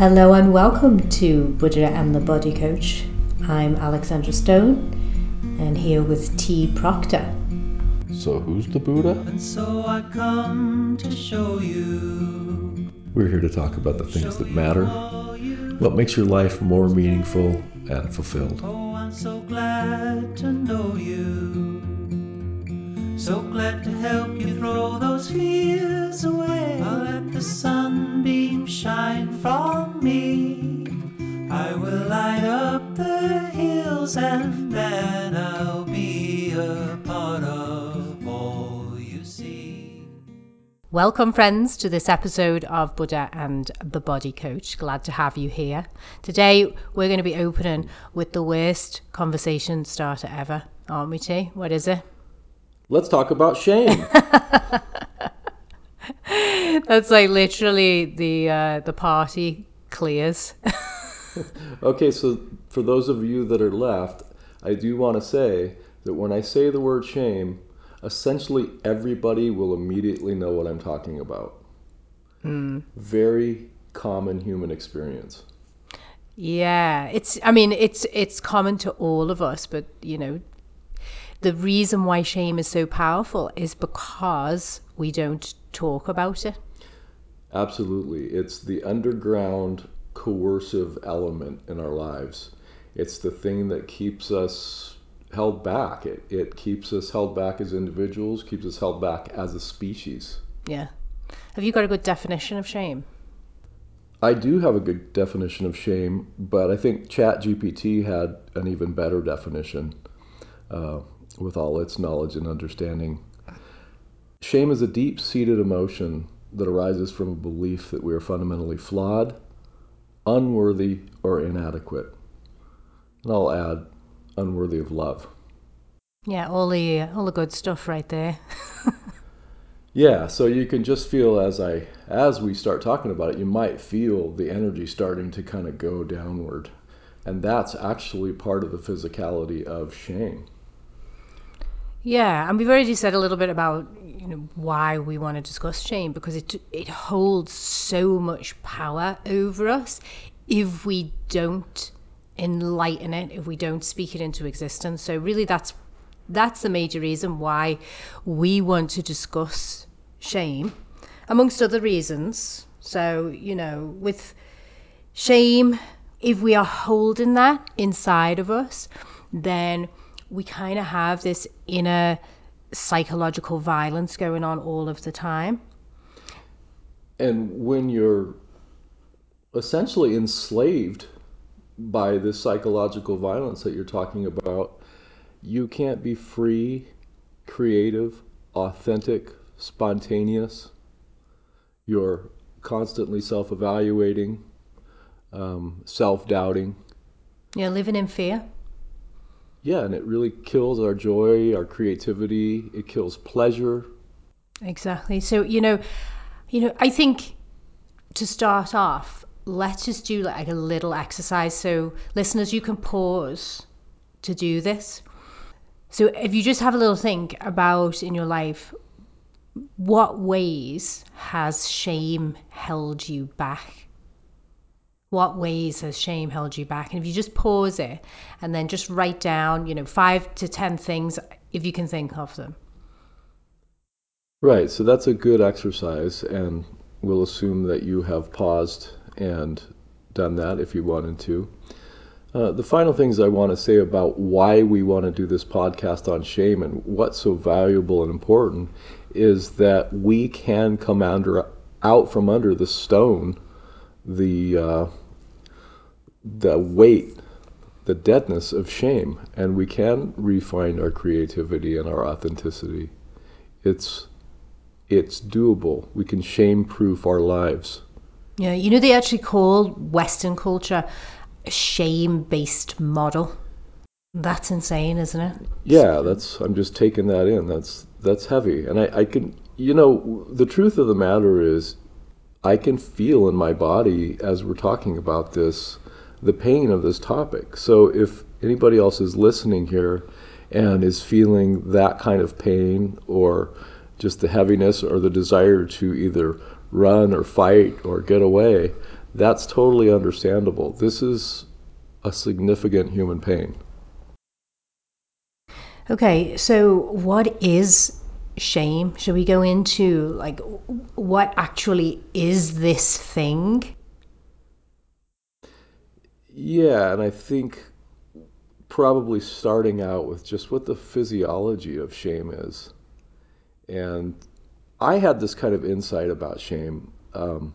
Hello and welcome to Buddha and the Body Coach. I'm Alexandra Stone and here with T. Proctor. So, who's the Buddha? And so I come to show you. We're here to talk about the things that matter, what makes your life more meaningful and fulfilled. Oh, I'm so glad to know you. So glad to help you throw those fears away. I'll let the sunbeam shine from me. I will light up the hills and then I'll be a part of all you see. Welcome, friends, to this episode of Buddha and the Body Coach. Glad to have you here. Today, we're going to be opening with the worst conversation starter ever, aren't we, T? What is it? Let's talk about shame. That's like literally the uh, the party clears. okay, so for those of you that are left, I do want to say that when I say the word shame, essentially everybody will immediately know what I'm talking about. Very common human experience. Yeah, it's. I mean, it's it's common to all of us, but you know, the reason why shame is so powerful is because we don't talk about it. Absolutely. It's the underground coercive element in our lives. It's the thing that keeps us held back. It, it keeps us held back as individuals, keeps us held back as a species. Yeah. Have you got a good definition of shame? I do have a good definition of shame, but I think ChatGPT had an even better definition uh, with all its knowledge and understanding. Shame is a deep seated emotion that arises from a belief that we are fundamentally flawed, unworthy, or inadequate. And I'll add, unworthy of love. Yeah, all the all the good stuff right there. Yeah, so you can just feel as I as we start talking about it, you might feel the energy starting to kind of go downward. And that's actually part of the physicality of shame. Yeah, and we've already said a little bit about you know why we want to discuss shame because it it holds so much power over us if we don't enlighten it, if we don't speak it into existence. So really, that's that's the major reason why we want to discuss shame, amongst other reasons. So you know, with shame, if we are holding that inside of us, then we kind of have this inner psychological violence going on all of the time. And when you're essentially enslaved by this psychological violence that you're talking about, you can't be free, creative, authentic, spontaneous. You're constantly self evaluating, um, self doubting. You know, living in fear. Yeah, and it really kills our joy, our creativity. It kills pleasure. Exactly. So, you know, you know, I think to start off, let's just do like a little exercise. So, listeners, you can pause to do this. So, if you just have a little think about in your life, what ways has shame held you back? What ways has shame held you back? And if you just pause it and then just write down, you know, five to 10 things if you can think of them. Right, so that's a good exercise, and we'll assume that you have paused and done that if you wanted to. Uh, the final things I want to say about why we want to do this podcast on shame and what's so valuable and important is that we can come under out from under the stone, the uh, the weight, the deadness of shame, and we can refine our creativity and our authenticity. It's it's doable. We can shame proof our lives. Yeah, you know, they actually call Western culture a shame based model. That's insane, isn't it? Yeah, that's. I'm just taking that in. That's that's heavy, and I, I can. You know, the truth of the matter is, I can feel in my body as we're talking about this, the pain of this topic. So if anybody else is listening here, and is feeling that kind of pain or just the heaviness or the desire to either run or fight or get away, That's totally understandable. This is a significant human pain. Okay, so what is shame? Should we go into like what actually is this thing? Yeah, and I think probably starting out with just what the physiology of shame is. And I had this kind of insight about shame. Um,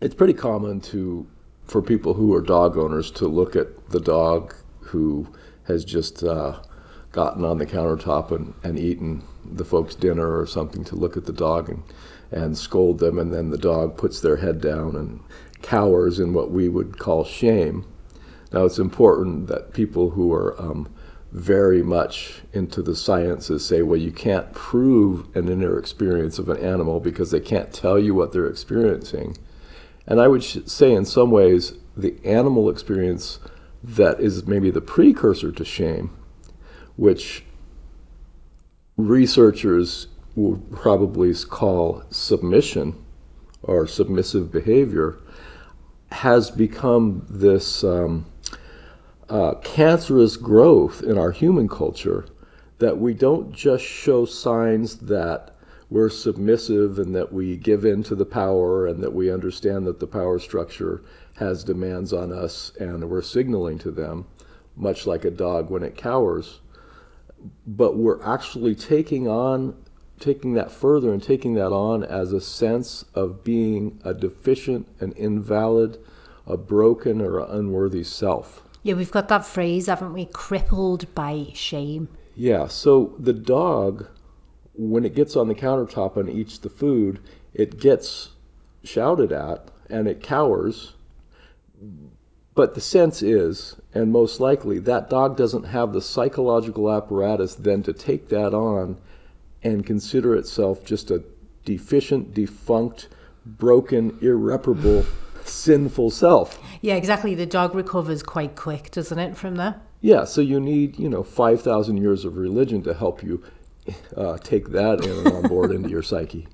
it's pretty common to for people who are dog owners to look at the dog who has just uh, gotten on the countertop and, and eaten the folks' dinner or something to look at the dog and, and scold them, and then the dog puts their head down and cowers in what we would call shame. Now, it's important that people who are um, very much into the sciences say, well, you can't prove an inner experience of an animal because they can't tell you what they're experiencing. And I would say, in some ways, the animal experience that is maybe the precursor to shame, which researchers would probably call submission or submissive behavior, has become this um, uh, cancerous growth in our human culture that we don't just show signs that we're submissive and that we give in to the power and that we understand that the power structure has demands on us and we're signaling to them, much like a dog when it cowers. But we're actually taking on, taking that further and taking that on as a sense of being a deficient, an invalid, a broken, or an unworthy self. Yeah, we've got that phrase, haven't we? Crippled by shame. Yeah, so the dog when it gets on the countertop and eats the food, it gets shouted at and it cowers. But the sense is, and most likely, that dog doesn't have the psychological apparatus then to take that on and consider itself just a deficient, defunct, broken, irreparable, sinful self. Yeah, exactly. The dog recovers quite quick, doesn't it, from that? Yeah, so you need, you know, 5,000 years of religion to help you uh, take that in and on board into your psyche.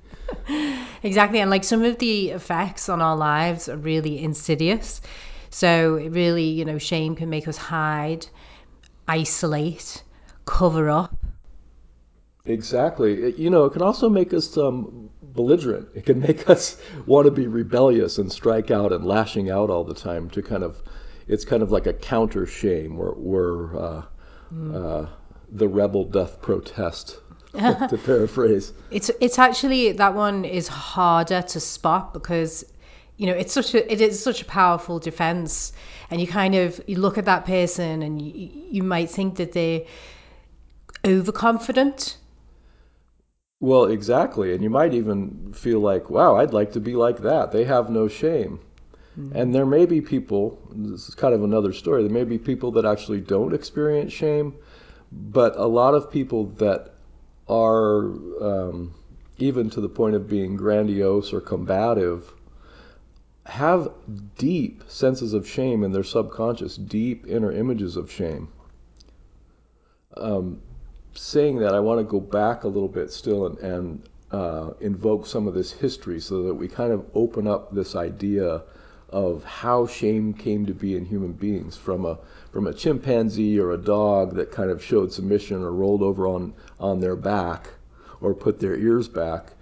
Exactly. And like some of the effects on our lives are really insidious. So, really, you know, shame can make us hide, isolate, cover up. Exactly. You know, it can also make us um, belligerent. It can make us want to be rebellious and strike out and lashing out all the time to kind of, it's kind of like a counter shame where, where uh, mm. uh, the rebel doth protest to paraphrase it's it's actually that one is harder to spot because you know it's such a it is such a powerful defense and you kind of you look at that person and you, you might think that they're overconfident well exactly and you might even feel like wow i'd like to be like that they have no shame mm-hmm. and there may be people this is kind of another story there may be people that actually don't experience shame but a lot of people that are um, even to the point of being grandiose or combative have deep senses of shame in their subconscious, deep inner images of shame. Um, saying that, I want to go back a little bit still and, and uh, invoke some of this history so that we kind of open up this idea of how shame came to be in human beings from a from a chimpanzee or a dog that kind of showed submission or rolled over on on their back or put their ears back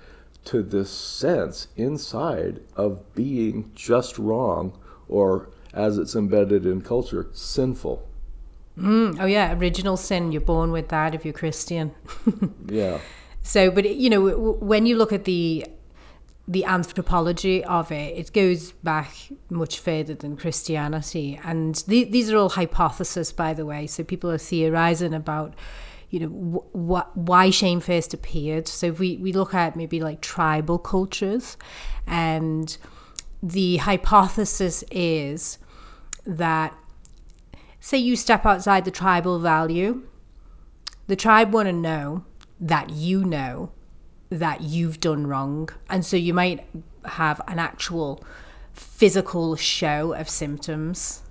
to this sense inside of being just wrong or as it's embedded in culture sinful mm, oh yeah original sin you're born with that if you're christian yeah so but you know when you look at the the anthropology of it, it goes back much further than Christianity. And th- these are all hypotheses, by the way. So people are theorizing about, you know, wh- why shame first appeared. So if we, we look at maybe like tribal cultures, and the hypothesis is that, say, you step outside the tribal value, the tribe want to know that you know that you've done wrong. And so you might have an actual physical show of symptoms,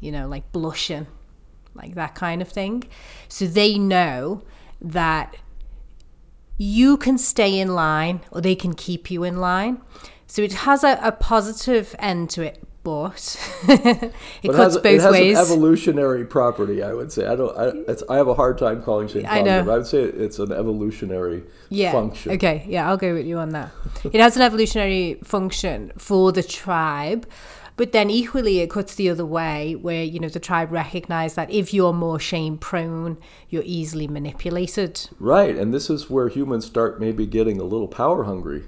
you know, like blushing, like that kind of thing. So they know that you can stay in line or they can keep you in line So it has a, a positive end to it, but it But cuts it has, both it has ways. an evolutionary property, I would say. I don't. I, it's, I have a hard time calling shame I know. but I would say it's an evolutionary yeah. function. Okay. Yeah, I'll go with you on that. it has an evolutionary function for the tribe, but then equally it cuts the other way, where you know the tribe recognize that if you're more shame prone, you're easily manipulated. Right, and this is where humans start maybe getting a little power hungry.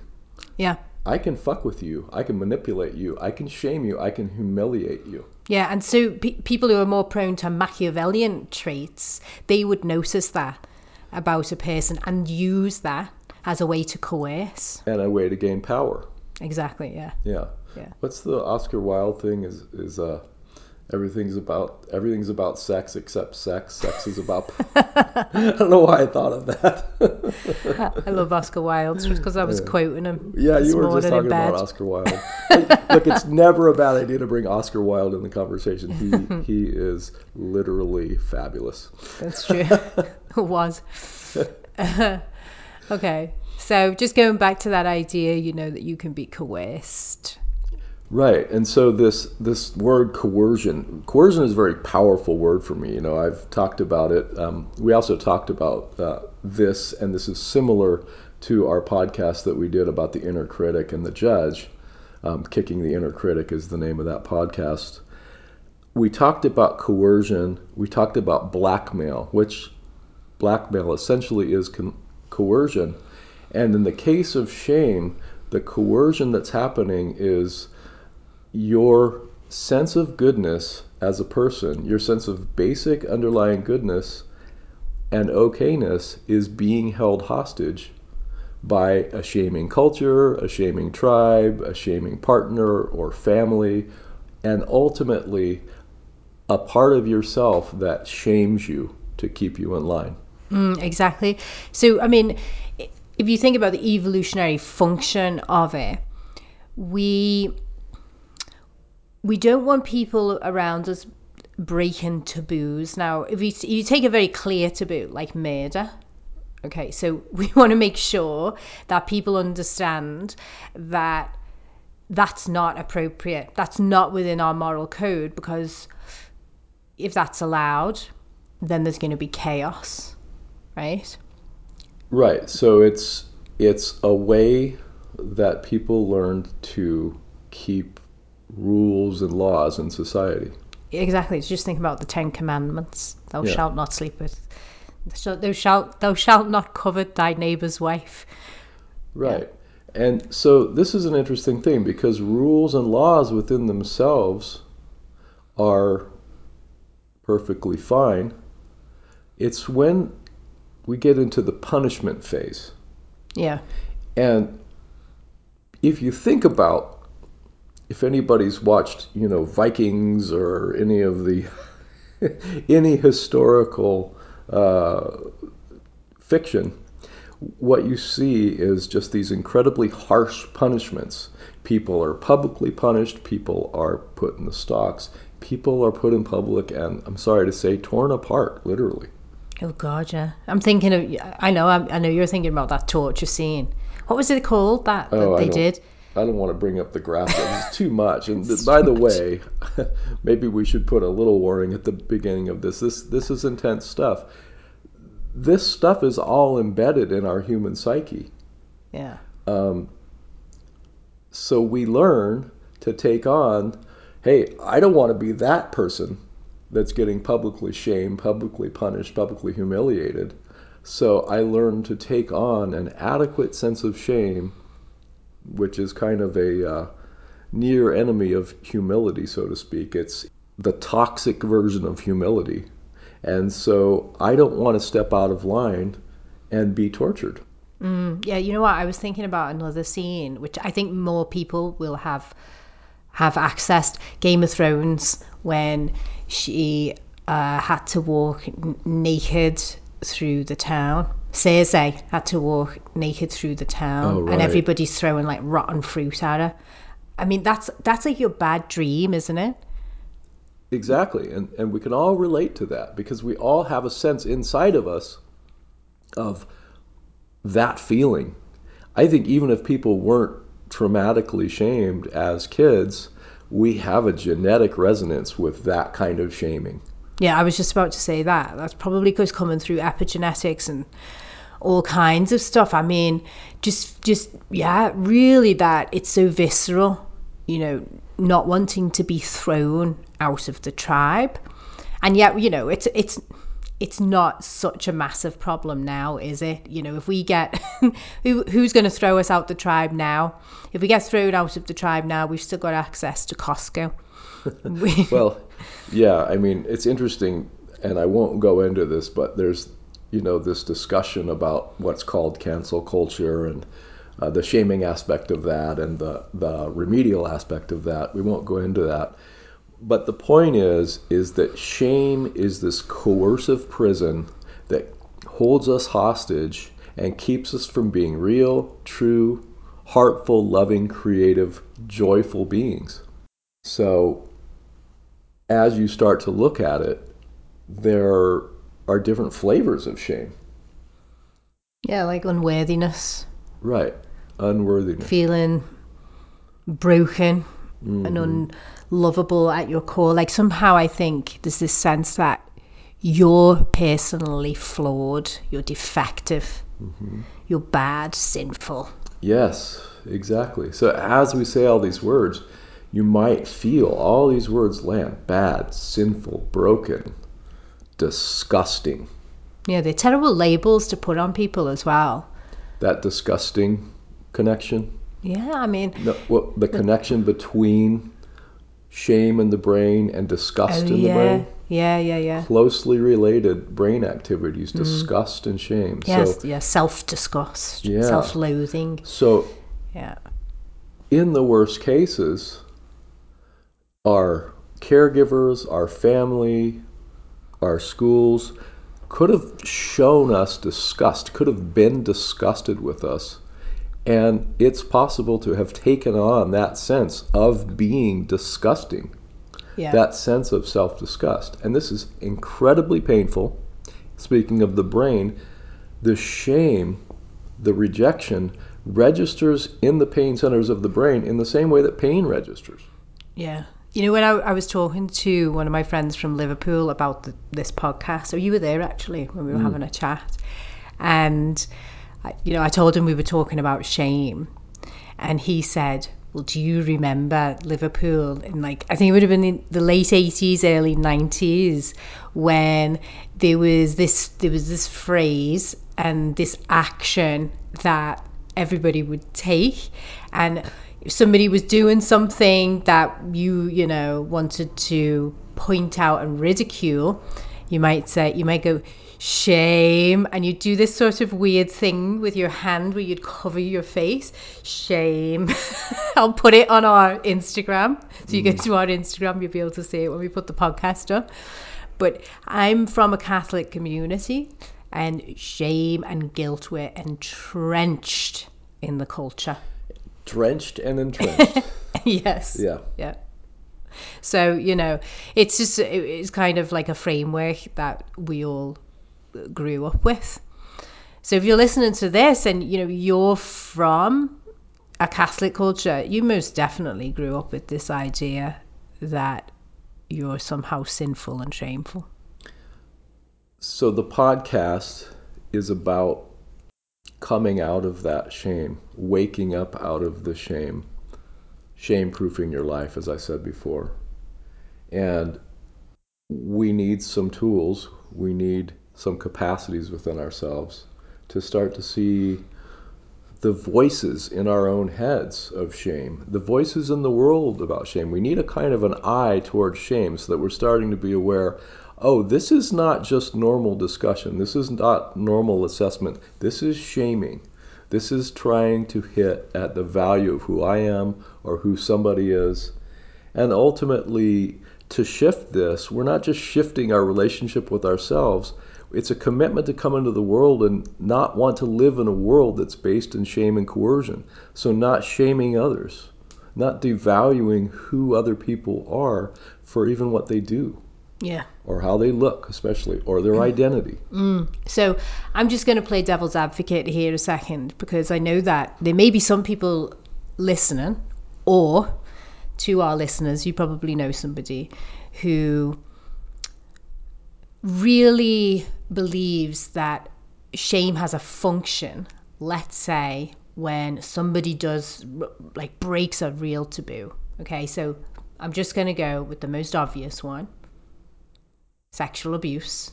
Yeah. I can fuck with you. I can manipulate you. I can shame you. I can humiliate you. Yeah, and so pe- people who are more prone to Machiavellian traits, they would notice that about a person and use that as a way to coerce. And a way to gain power. Exactly. Yeah. Yeah. Yeah. What's the Oscar Wilde thing? Is is uh, everything's about everything's about sex except sex. Sex is about. I don't know why I thought of that. I love Oscar Wilde just because I was quoting him. yeah, you were just talking about Oscar Wilde. Like, Look, it's never a bad idea to bring Oscar Wilde in the conversation. He he is literally fabulous. That's true. it was. okay. So just going back to that idea, you know, that you can be coerced. Right, and so this this word coercion, coercion is a very powerful word for me. You know, I've talked about it. Um, we also talked about uh, this, and this is similar to our podcast that we did about the inner critic and the judge. Um, Kicking the inner critic is the name of that podcast. We talked about coercion. We talked about blackmail, which blackmail essentially is con- coercion. And in the case of shame, the coercion that's happening is your sense of goodness as a person, your sense of basic underlying goodness and okayness is being held hostage by a shaming culture, a shaming tribe, a shaming partner or family, and ultimately a part of yourself that shames you to keep you in line. Mm, exactly. So, I mean, if you think about the evolutionary function of it, we we don't want people around us breaking taboos. Now, if you, you take a very clear taboo like murder, okay, so we want to make sure that people understand that that's not appropriate. That's not within our moral code because if that's allowed, then there's going to be chaos, right? Right. So it's it's a way that people learn to keep rules and laws in society. Exactly. Just think about the Ten Commandments: "Thou Yeah. shalt not sleep with." Thou shalt, thou shalt not covet thy neighbor's wife. Right. And so this is an interesting thing because rules and laws within themselves are perfectly fine. It's when we get into the punishment phase. Yeah. And if you think about if anybody's watched, you know, Vikings or any of the any historical uh, fiction, what you see is just these incredibly harsh punishments. People are publicly punished. People are put in the stocks. People are put in public, and I'm sorry to say, torn apart, literally. Oh God, yeah. I'm thinking of. I know. I know you're thinking about that torture scene. What was it called that, that Oh, they did? I don't want to bring up the graphics. It's too much. And th- by the way, maybe we should put a little warning at the beginning of this. This this is intense stuff. This stuff is all embedded in our human psyche. Yeah. Um, So we learn to take on, hey, I don't want to be that person that's getting publicly shamed, publicly punished, publicly humiliated. So I learn to take on an adequate sense of shame, which is kind of a uh, near enemy of humility, so to speak. It's the toxic version of humility. And so I don't want to step out of line and be tortured. Yeah, you know what? I was thinking about another scene, which I think more people will have have accessed. Game of Thrones, when she uh, had to walk n- naked through the town. Cersei had to walk naked through the town, Oh, and everybody's throwing like rotten fruit at her. I mean, that's that's like your bad dream, isn't it? Exactly. And, and we can all relate to that because we all have a sense inside of us of that feeling. I think even if people weren't traumatically shamed as kids, we have a genetic resonance with that kind of shaming. Yeah, I was just about to say that. That's probably because coming through epigenetics and all kinds of stuff. I mean, just just yeah, really that it's so visceral, you know, not wanting to be thrown out of the tribe. And yet, you know, it's it's it's not such a massive problem now, is it? You know, if we get who who's going to throw us out the tribe now? If we get thrown out of the tribe now, we've still got access to Costco. Well, yeah, I mean, it's interesting, and I won't go into this, but there's, you know, this discussion about what's called cancel culture and uh, the shaming aspect of that and the, the remedial aspect of that. We won't go into that. But the point is, is that shame is this coercive prison that holds us hostage and keeps us from being real, true, heartful, loving, creative, joyful beings. So as you start to look at it, there are different flavors of shame. yeah, like unworthiness, Right. Unworthiness. feeling broken and mm-hmm. unlovable at your core. Like somehow I think there's this sense that you're personally flawed, you're defective, mm-hmm. you're bad, sinful. Yes, exactly. So as we say all these words, you might feel all these words land bad, sinful, broken, disgusting. Yeah, they're terrible labels to put on people as well. That disgusting connection. Yeah, I mean, No, what, the connection between shame in the brain and disgust oh, in the yeah, brain. yeah, yeah, yeah. Closely related brain activities, mm. disgust and shame. Yes, So, yeah, self-disgust, Yeah. self-loathing. so Yeah, in the worst cases, our caregivers, our family, our schools could have shown us disgust, could have been disgusted with us. And it's possible to have taken on that sense of being disgusting, yeah, that sense of self disgust. And this is incredibly painful. Speaking of the brain, the shame, the rejection registers in the pain centers of the brain in the same way that pain registers. yeah. You know, when I, I was talking to one of my friends from Liverpool about the, this podcast, so you were there actually when we were mm. having a chat, and I, you know, I told him we were talking about shame, and he said, "Well, do you remember Liverpool in like I think it would have been in the late eighties, early nineties, when there was this there was this phrase and this action that everybody would take, and if somebody was doing something that you you know wanted to point out and ridicule." You might say, you might go, shame. And you do this sort of weird thing with your hand where you'd cover your face. Shame. I'll put it on our Instagram. So you go mm. to our Instagram, you'll be able to see it when we put the podcast up. But I'm from a Catholic community, and shame and guilt were entrenched in the culture. Drenched and entrenched. yes. yeah. Yeah. So, you know, it's just, it's kind of like a framework that we all uh, grew up with. So if you're listening to this and, you know, you're from a Catholic culture, you most definitely grew up with this idea that you're somehow sinful and shameful. So the podcast is about coming out of that shame, waking up out of the shame, shame proofing your life, as I said before. And we need some tools, we need some capacities within ourselves to start to see the voices in our own heads of shame, the voices in the world about shame. We need a kind of an eye towards shame so that we're starting to be aware oh, this is not just normal discussion. This is not normal assessment. This is shaming. This is trying to hit at the value of who I am or who somebody is. And ultimately, to shift this, we're not just shifting our relationship with ourselves, it's a commitment to come into the world and not want to live in a world that's based in shame and coercion. So, not shaming others, not devaluing who other people are for even what they do Yeah. or how they look, especially, or their mm. identity. Mm. So I'm just going to play devil's advocate here a second because I know that there may be some people listening, or to our listeners, you probably know somebody who really believes that shame has a function. Let's say when somebody does like breaks a real taboo. Okay, so I'm just going to go with the most obvious one sexual abuse.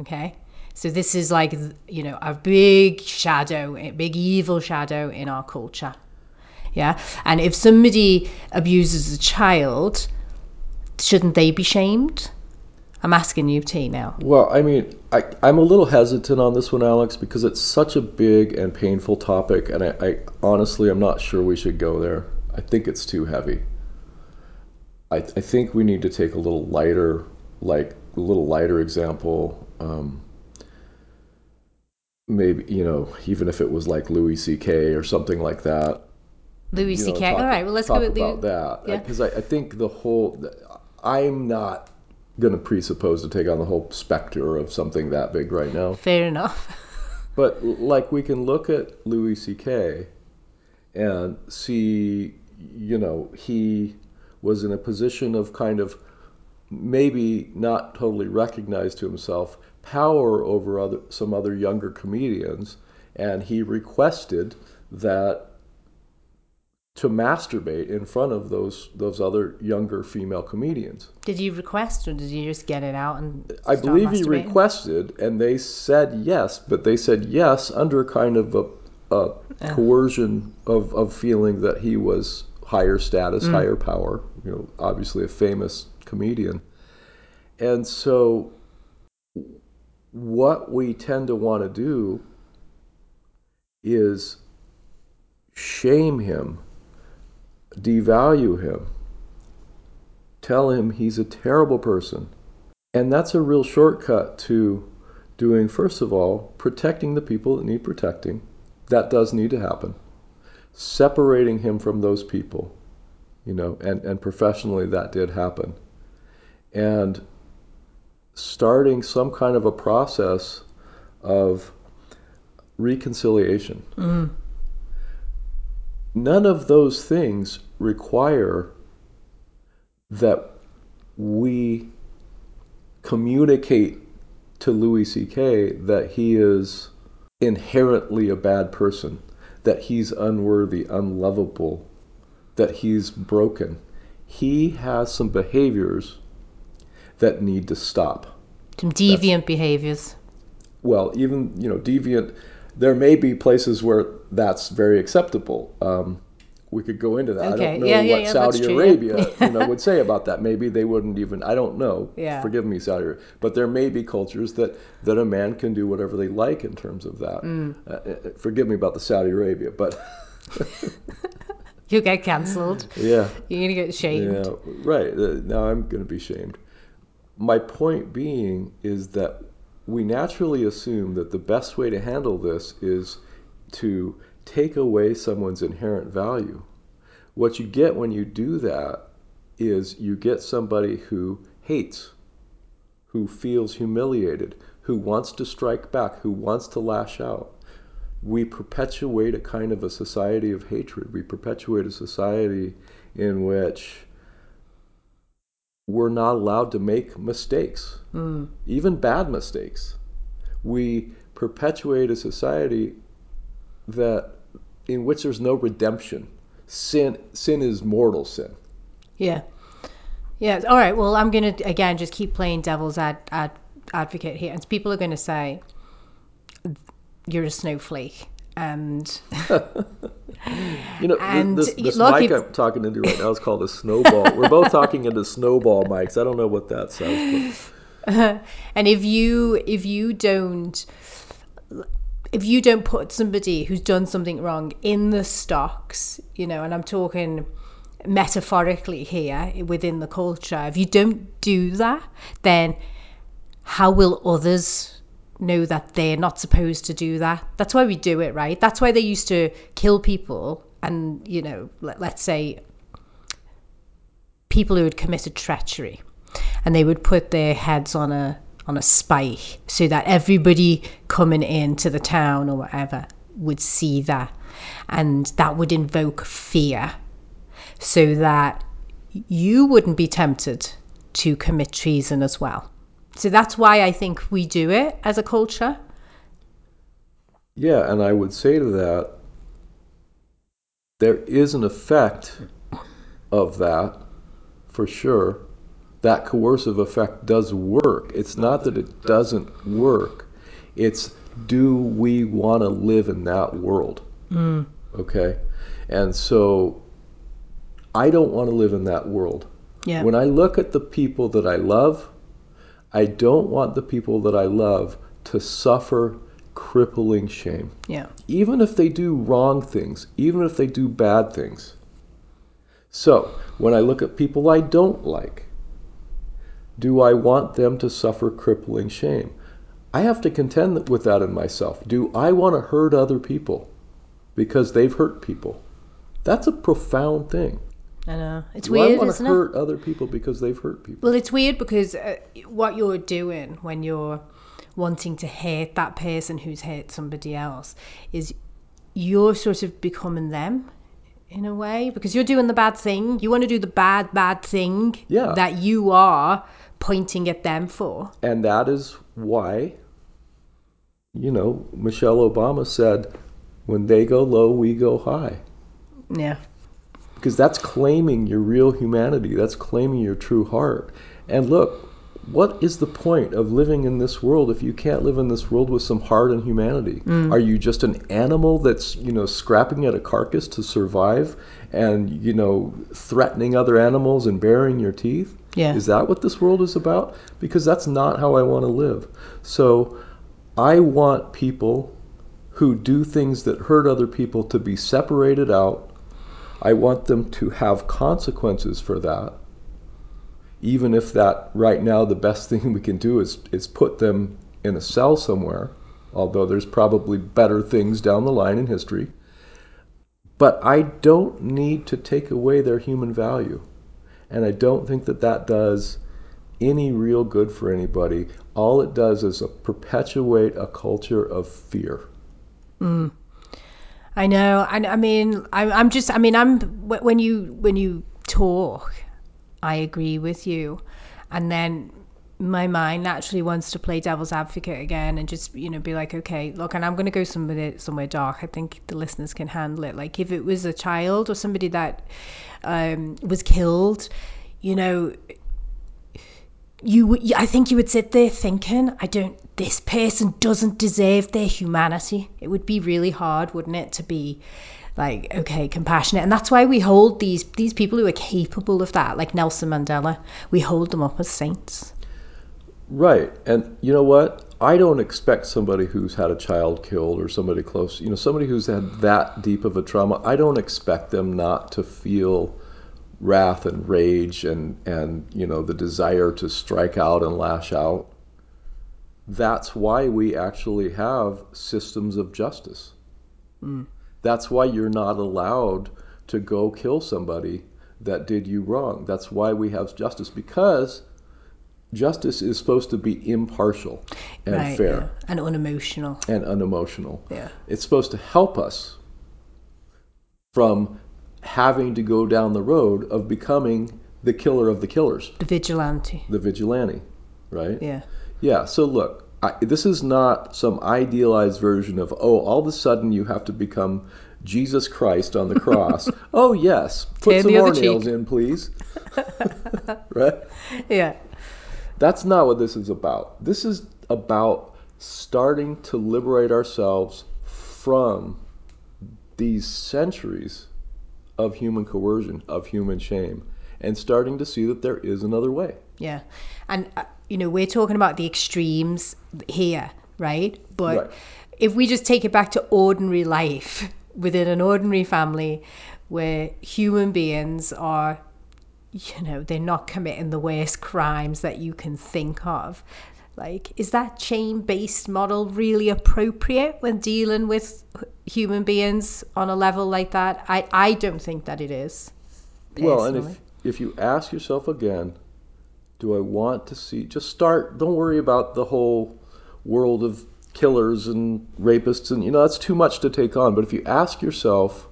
Okay, so this is like, you know, a big shadow, a big evil shadow in our culture. Yeah. And if somebody abuses a child, shouldn't they be shamed? I'm asking you, T, now. Well, I mean, I, I'm a little hesitant on this one, Alex, because it's such a big and painful topic, and I, I honestly, I'm not sure we should go there. I think it's too heavy. I, I think we need to take a little lighter, like a little lighter example. Um, maybe you know, even if it was like Louis C.K. or something like that. Louis you know, C.K. talk- All right, well, let's talk go with about Louis. that Yeah. because I, I think the whole. I'm not going to presuppose to take on the whole specter of something that big right now. Fair enough. But like we can look at Louis C.K. and see, you know, he was in a position of kind of maybe not totally recognized to himself power over other some other younger comedians, and he requested that to masturbate in front of those those other younger female comedians. Did you request or did you just get it out and I believe he requested, and they said yes, but they said yes under kind of a, a coercion of, of feeling that he was higher status, mm. higher power. You know, obviously a famous comedian, and so what we tend to want to do is shame him, devalue him, tell him he's a terrible person. And that's a real shortcut to doing, first of all, protecting the people that need protecting. That does need to happen. Separating him from those people, you know, and, and professionally that did happen. And starting some kind of a process of reconciliation. Mm. None of those things require that we communicate to Louis C.K. that he is inherently a bad person, that he's unworthy, unlovable, that he's broken. He has some behaviors that need to stop. Some deviant behaviors. Well, even you know, deviant. There may be places where that's very acceptable. Um, we could go into that. I Okay. don't know Yeah, yeah, what yeah, that's Saudi. Arabia you know would say about that. Maybe they wouldn't even. I don't know. Yeah. Forgive me, Saudi Arabia. But there may be cultures that that a man can do whatever they like in terms of that. Mm. Uh, uh, forgive me about the Saudi Arabia, but You'll get cancelled. yeah. You're gonna get shamed. Yeah, right. Uh, Now I'm going to be shamed. My point being is that we naturally assume that the best way to handle this is to take away someone's inherent value. What you get when you do that is you get somebody who hates, who feels humiliated, who wants to strike back, who wants to lash out. We perpetuate a kind of a society of hatred. We perpetuate a society in which we're not allowed to make mistakes, hmm. even bad mistakes. We perpetuate a society that in which there's no redemption. Sin sin is mortal sin. Yeah. Yeah. All right. Well, I'm going to, again, just keep playing devil's ad, ad, advocate here. And people are going to say, you're a snowflake. And You know, And this, y- this look, mic I'm talking into right now is called a snowball. We're both talking into snowball mics. I don't know what that says. and if you if you don't if you don't put somebody who's done something wrong in the stocks you know and i'm talking metaphorically here within the culture if you don't do that then how will others know that they're not supposed to do that. That's why we do it right? That's why they used to kill people and you know let, let's say people who had committed treachery. And they would put their heads on a on a spike so that everybody coming into the town or whatever would see that. And that would invoke fear so that you wouldn't be tempted to commit treason as well. So that's why I think we do it as a culture. Yeah, and I would say to that, there is an effect of that for sure. That coercive effect does work. It's not that it doesn't work, it's do we want to live in that world? Mm. Okay? And so I don't want to live in that world. Yeah. When I look at the people that I love, I don't want the people that I love to suffer crippling shame. Yeah. Even if they do wrong things, even if they do bad things. So, when I look at people I don't like, do I want them to suffer crippling shame? I have to contend with that in myself. Do I want to hurt other people because they've hurt people? That's a profound thing. I know. It's Do I weird, want isn't to it? hurt other people because they've hurt people? Well, it's weird because uh, what you're doing when you're wanting to hate that person who's hurt somebody else is you're sort of becoming them in a way because you're doing the bad thing. You want to do the bad, bad thing Yeah. that you are pointing at them for. And that is why, you know, Michelle Obama said, when they go low, we go high. Yeah. Because that's claiming your real humanity, that's claiming your true heart. And look, what is the point of living in this world if you can't live in this world with some heart and humanity? Mm. Are you just an animal that's, you know, scrapping at a carcass to survive and, you know, threatening other animals and baring your teeth? Yeah. Is that what this world is about? Because that's not how I want to live. So I want people who do things that hurt other people to be separated out. I want them to have consequences for that. Even if that right now the best thing we can do is is put them in a cell somewhere, although there's probably better things down the line in history. But I don't need to take away their human value. And I don't think that that does any real good for anybody. All it does is perpetuate a culture of fear. Mm. I know, and I mean, I'm, I'm just, I mean, I'm when you when you talk, I agree with you, and then my mind naturally wants to play devil's advocate again and just you know be like, okay, look, and I'm going to go somewhere somewhere dark. I think the listeners can handle it. Like if it was a child or somebody that um, was killed, you know, you i think you would sit there thinking i don't this person doesn't deserve their humanity it would be really hard wouldn't it to be like okay compassionate and that's why we hold these these people who are capable of that like nelson mandela we hold them up as saints Right. And you know what? I don't expect somebody who's had a child killed or somebody close, you know, somebody who's had that deep of a trauma, I don't expect them not to feel wrath and rage and and you know the desire to strike out and lash out. That's why we actually have systems of justice. Mm. That's why you're not allowed to go kill somebody that did you wrong. That's why we have justice because justice is supposed to be impartial and right fair yeah. and unemotional and unemotional. Yeah. It's supposed to help us from having to go down the road of becoming the killer of the killers, the vigilante the vigilante, right? yeah Yeah, so look, I, this is not some idealized version of, oh, all of a sudden you have to become Jesus Christ on the cross. oh, yes, put Turn some the more other nails cheek. in, please. right? yeah That's not what this is about. This is about starting to liberate ourselves from these centuries of human coercion, of human shame, and starting to see that there is another way. Yeah. And, uh, you know, we're talking about the extremes here, right? But Right. if we just take it back to ordinary life within an ordinary family where human beings are, you know, they're not committing the worst crimes that you can think of. Like, is that shame based model really appropriate when dealing with human beings on a level like that? I, I don't think that it is. Well, and if if you ask yourself again, do I want to see? Just start. Don't worry about the whole world of killers and rapists, and you know that's too much to take on. But if you ask yourself,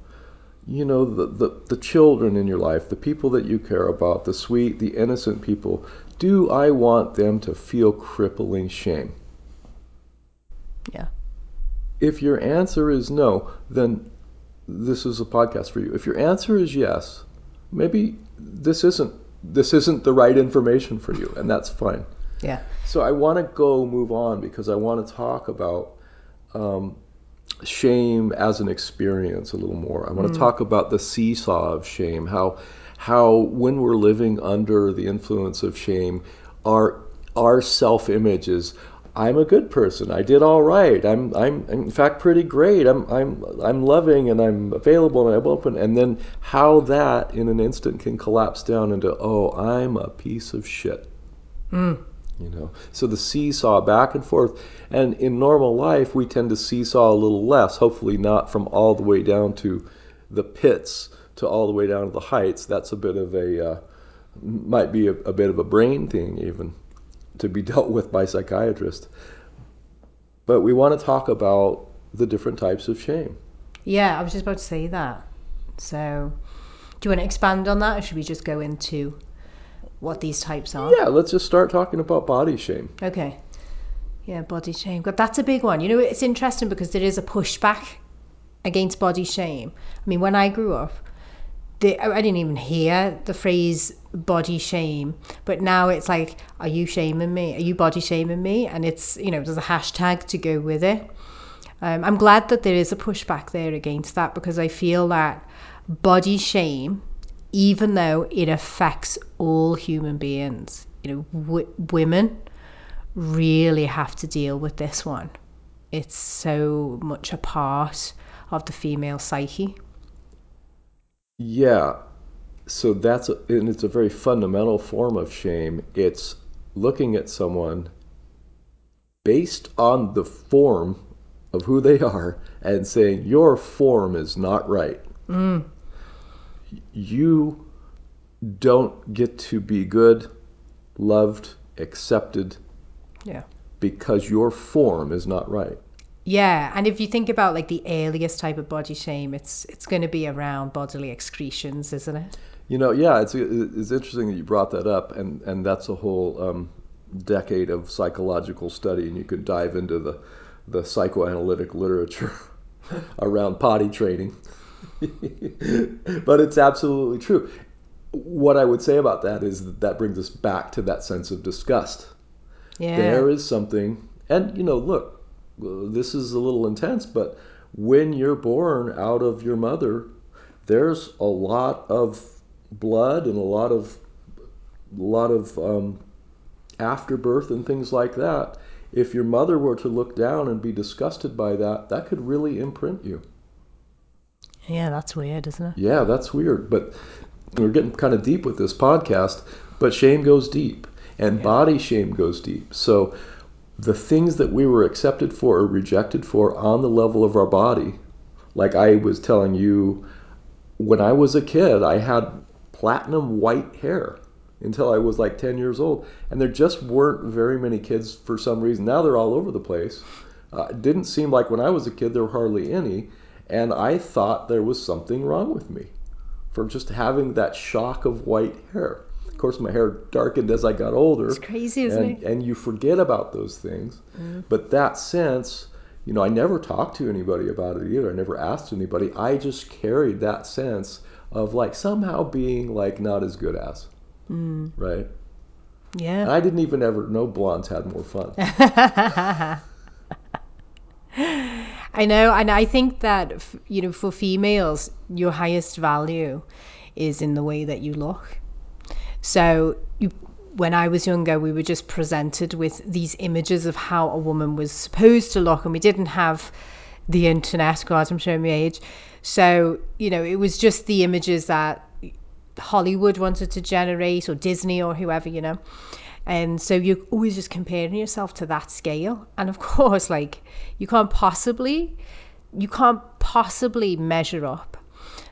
you know, the, the, the children in your life, the people that you care about, the sweet, the innocent people, do I want them to feel crippling shame? Yeah. If your answer is no, then this is a podcast for you. If your answer is yes, maybe this isn't this isn't the right information for you, and that's fine. Yeah. So I want to go move on because I want to talk about um, shame as an experience a little more. I want to talk about the seesaw of shame, how how when we're living under the influence of shame, our our self-image is I'm a good person. I did all right. I'm I'm in fact pretty great. I'm I'm I'm loving and I'm available and I'm open. And then how that in an instant can collapse down into oh I'm a piece of shit mm. you know so the seesaw back and forth and in normal life we tend to seesaw a little less hopefully not from all the way down to the pits to all the way down to the heights that's a bit of a uh, might be a, a bit of a brain thing even to be dealt with by psychiatrists but we want to talk about the different types of shame Yeah, I was just about to say that. So, do you want to expand on that, or should we just go into what these types are? yeah let's just start talking about body shame Okay. Yeah, body shame. But that's a big one. You know, it's interesting because there is a pushback against body shame. I mean, when I grew up, I didn't even hear the phrase body shame, but now it's like, are you shaming me? Are you body shaming me? And it's, you know, there's a hashtag to go with it. Um, I'm glad that there is a pushback there against that because I feel that body shame, even though it affects all human beings, you know, w- women really have to deal with this one. It's so much a part of the female psyche. Yeah. So that's a, and it's a very fundamental form of shame. It's looking at someone based on the form of who they are and saying your form is not right. Mm. You don't get to be good, loved, accepted Yeah. because your form is not right. Yeah, and if you think about like the earliest type of body shame, it's it's going to be around bodily excretions, isn't it? You know, yeah, it's it's interesting that you brought that up, and and that's a whole um, decade of psychological study, and you could dive into the the psychoanalytic literature around potty training. but it's absolutely true. What I would say about that is that that brings us back to that sense of disgust. Yeah. There is something, and you know, look, this is a little intense, but when you're born out of your mother, there's a lot of blood and a lot of a lot of um, afterbirth and things like that. If your mother were to look down and be disgusted by that, that could really imprint you. Yeah, that's weird, isn't it? Yeah, that's weird. But we're getting kind of deep with this podcast. But shame goes deep, and body shame goes deep. So the things that we were accepted for or rejected for on the level of our body, like I was telling you, when I was a kid, I had platinum white hair until I was like 10 years old. And there just weren't very many kids for some reason. Now they're all over the place. Uh, it didn't seem like when I was a kid there were hardly any. And I thought there was something wrong with me for just having that shock of white hair. Course, my hair darkened as I got older. It's crazy, isn't and, it? Mm. And you forget about those things. But that sense, you know, I never talked to anybody about it either. I never asked anybody. I just carried that sense of like somehow being like not as good as. Mm. Right? And Yeah. I didn't even ever know blondes had more fun. I know, and I think that you know, for females, your highest value is in the way that you look. So, you, when I was younger, we were just presented with these images of how a woman was supposed to look, and we didn't have the internet. God, I'm showing my age. So, you know, it was just the images that Hollywood wanted to generate, or Disney, or whoever, you know. And so you're always just comparing yourself to that scale. And of course, like, you can't possibly, you can't possibly measure up.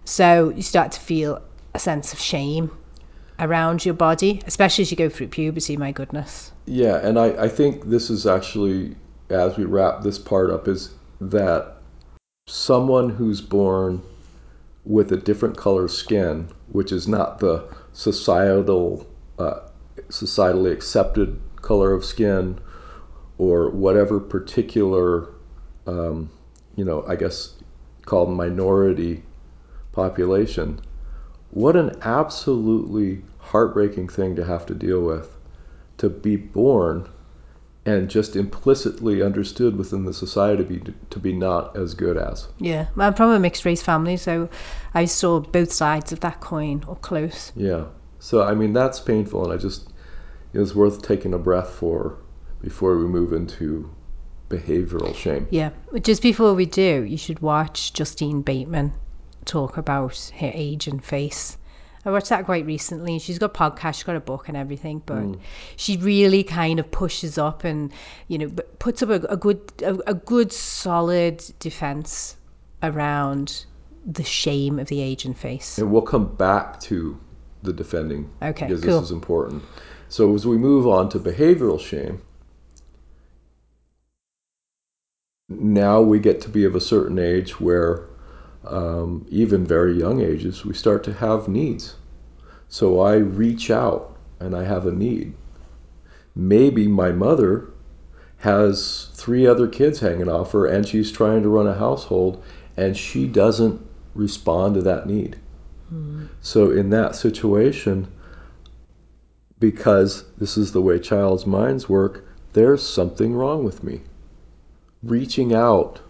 So you start to feel a sense of shame around your body, especially as you go through puberty, my goodness. Yeah, and I, I think this is actually as we wrap this part up is that someone who's born with a different color skin, which is not the societal, uh, societally accepted color of skin, or whatever particular, um, you know, I guess called minority population, what an absolutely heartbreaking thing to have to deal with. To be born and just implicitly understood within the society to be, to be not as good as. Yeah, I'm from a mixed race family, so I saw both sides of that coin up close. Yeah. So, I mean, that's painful, and I just, it was worth taking a breath for before we move into behavioral shame. Yeah, just before we do, you should watch Justine Bateman talk about her age and face. I watched that quite recently. She's got podcast, she's got a book and everything, but mm. she really kind of pushes up and you know puts up a, a good a, a good solid defense around the shame of the age and face. And we'll come back to the defending Okay, because cool. this is important. So as we move on to behavioral shame, now we get to be of a certain age where um, even very young ages we start to have needs. So I reach out and I have a need. Maybe my mother has three other kids hanging off her and she's trying to run a household and she doesn't respond to that need. So in that situation, because this is the way child's minds work, there's something wrong with me. Reaching out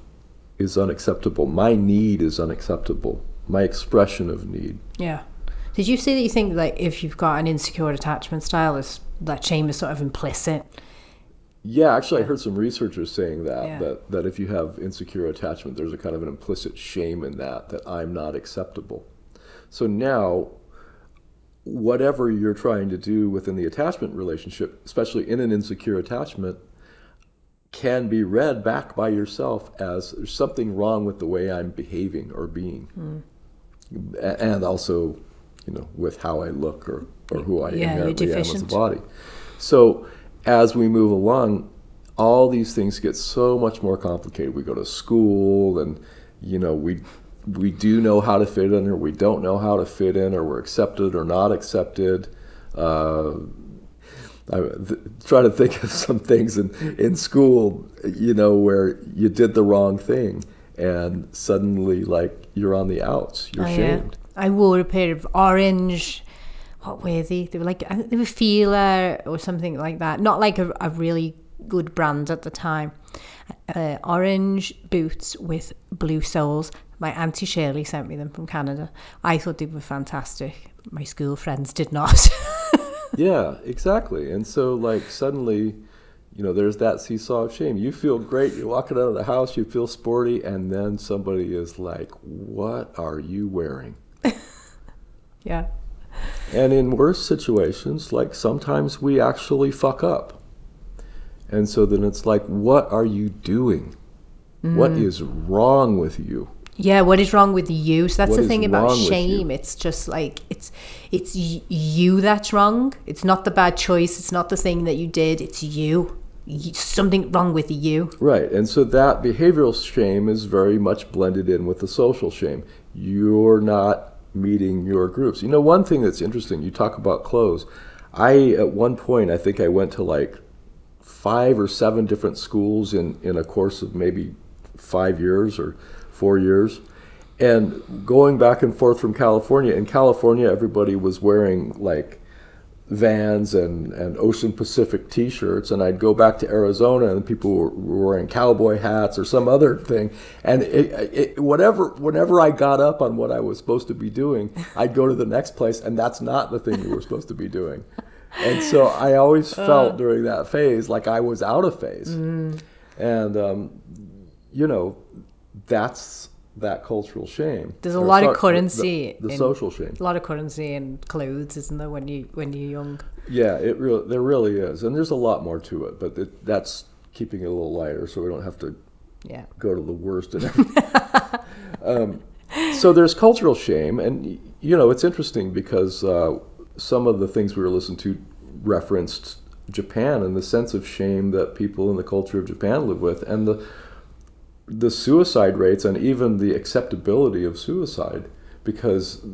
is unacceptable. My need is unacceptable. My expression of need. Yeah. Did you say that you think like if you've got an insecure attachment style, is that shame is sort of implicit? Yeah, actually, I heard some researchers saying that, Yeah. that that if you have insecure attachment, there's a kind of an implicit shame in that that I'm not acceptable. So now, whatever you're trying to do within the attachment relationship, especially in an insecure attachment, can be read back by yourself as there's something wrong with the way I'm behaving or being, A- and also, you know, with how I look or or who I Yeah, inherently am as a body. So as we move along, all these things get so much more complicated. We go to school, and you know, we we do know how to fit in, or we don't know how to fit in, or we're accepted or not accepted. Uh, I th- try to think of some things in, in school, you know, where you did the wrong thing, and suddenly, like, you're on the outs. You're Oh, yeah. shamed. I wore a pair of orange. What were they? They were like I think they were Fila or something like that. Not like a, a really good brand at the time. Uh, orange boots with blue soles. My auntie Shirley sent me them from Canada. I thought they were fantastic. My school friends did not. Yeah, exactly. And so, like, suddenly, you know, there's that seesaw of shame. You feel great. You're walking out of the house, you feel sporty, and then somebody is like, What are you wearing? yeah. And in worse situations, like, sometimes we actually fuck up. And so then it's like, What are you doing? What Mm. is wrong with you? Yeah, what is wrong with you? So that's What the thing about wrong with you? shame. It's just like it's it's y- you that's wrong. It's not the bad choice. It's not the thing that you did. It's you. Something wrong with you. Right. And so that behavioral shame is very much blended in with the social shame. You're not meeting your groups. You know, one thing that's interesting, you talk about clothes. I, at one point, I think I went to like five or seven different schools in, in a course of maybe five years or four years. And going back and forth from California, in California, everybody was wearing like Vans and, and Ocean Pacific T-shirts, and I'd go back to Arizona, and people were, were wearing cowboy hats or some other thing. And it, it, whatever, whenever I got up on what I was supposed to be doing, I'd go to the next place, and that's not the thing you were supposed to be doing. And so I always felt during that phase like I was out of phase, and um, you know, that's that cultural shame. There's a Or lot of so- currency The, the in- social shame. A lot of currency in clothes, isn't there? When you when you're young. Yeah, it really there really is, and there's a lot more to it, but it, that's keeping it a little lighter, so we don't have to Yeah. go to the worst everything. um, so there's cultural shame, and you know it's interesting because uh, some of the things we were listening to referenced Japan and the sense of shame that people in the culture of Japan live with, and the the suicide rates and even the acceptability of suicide, because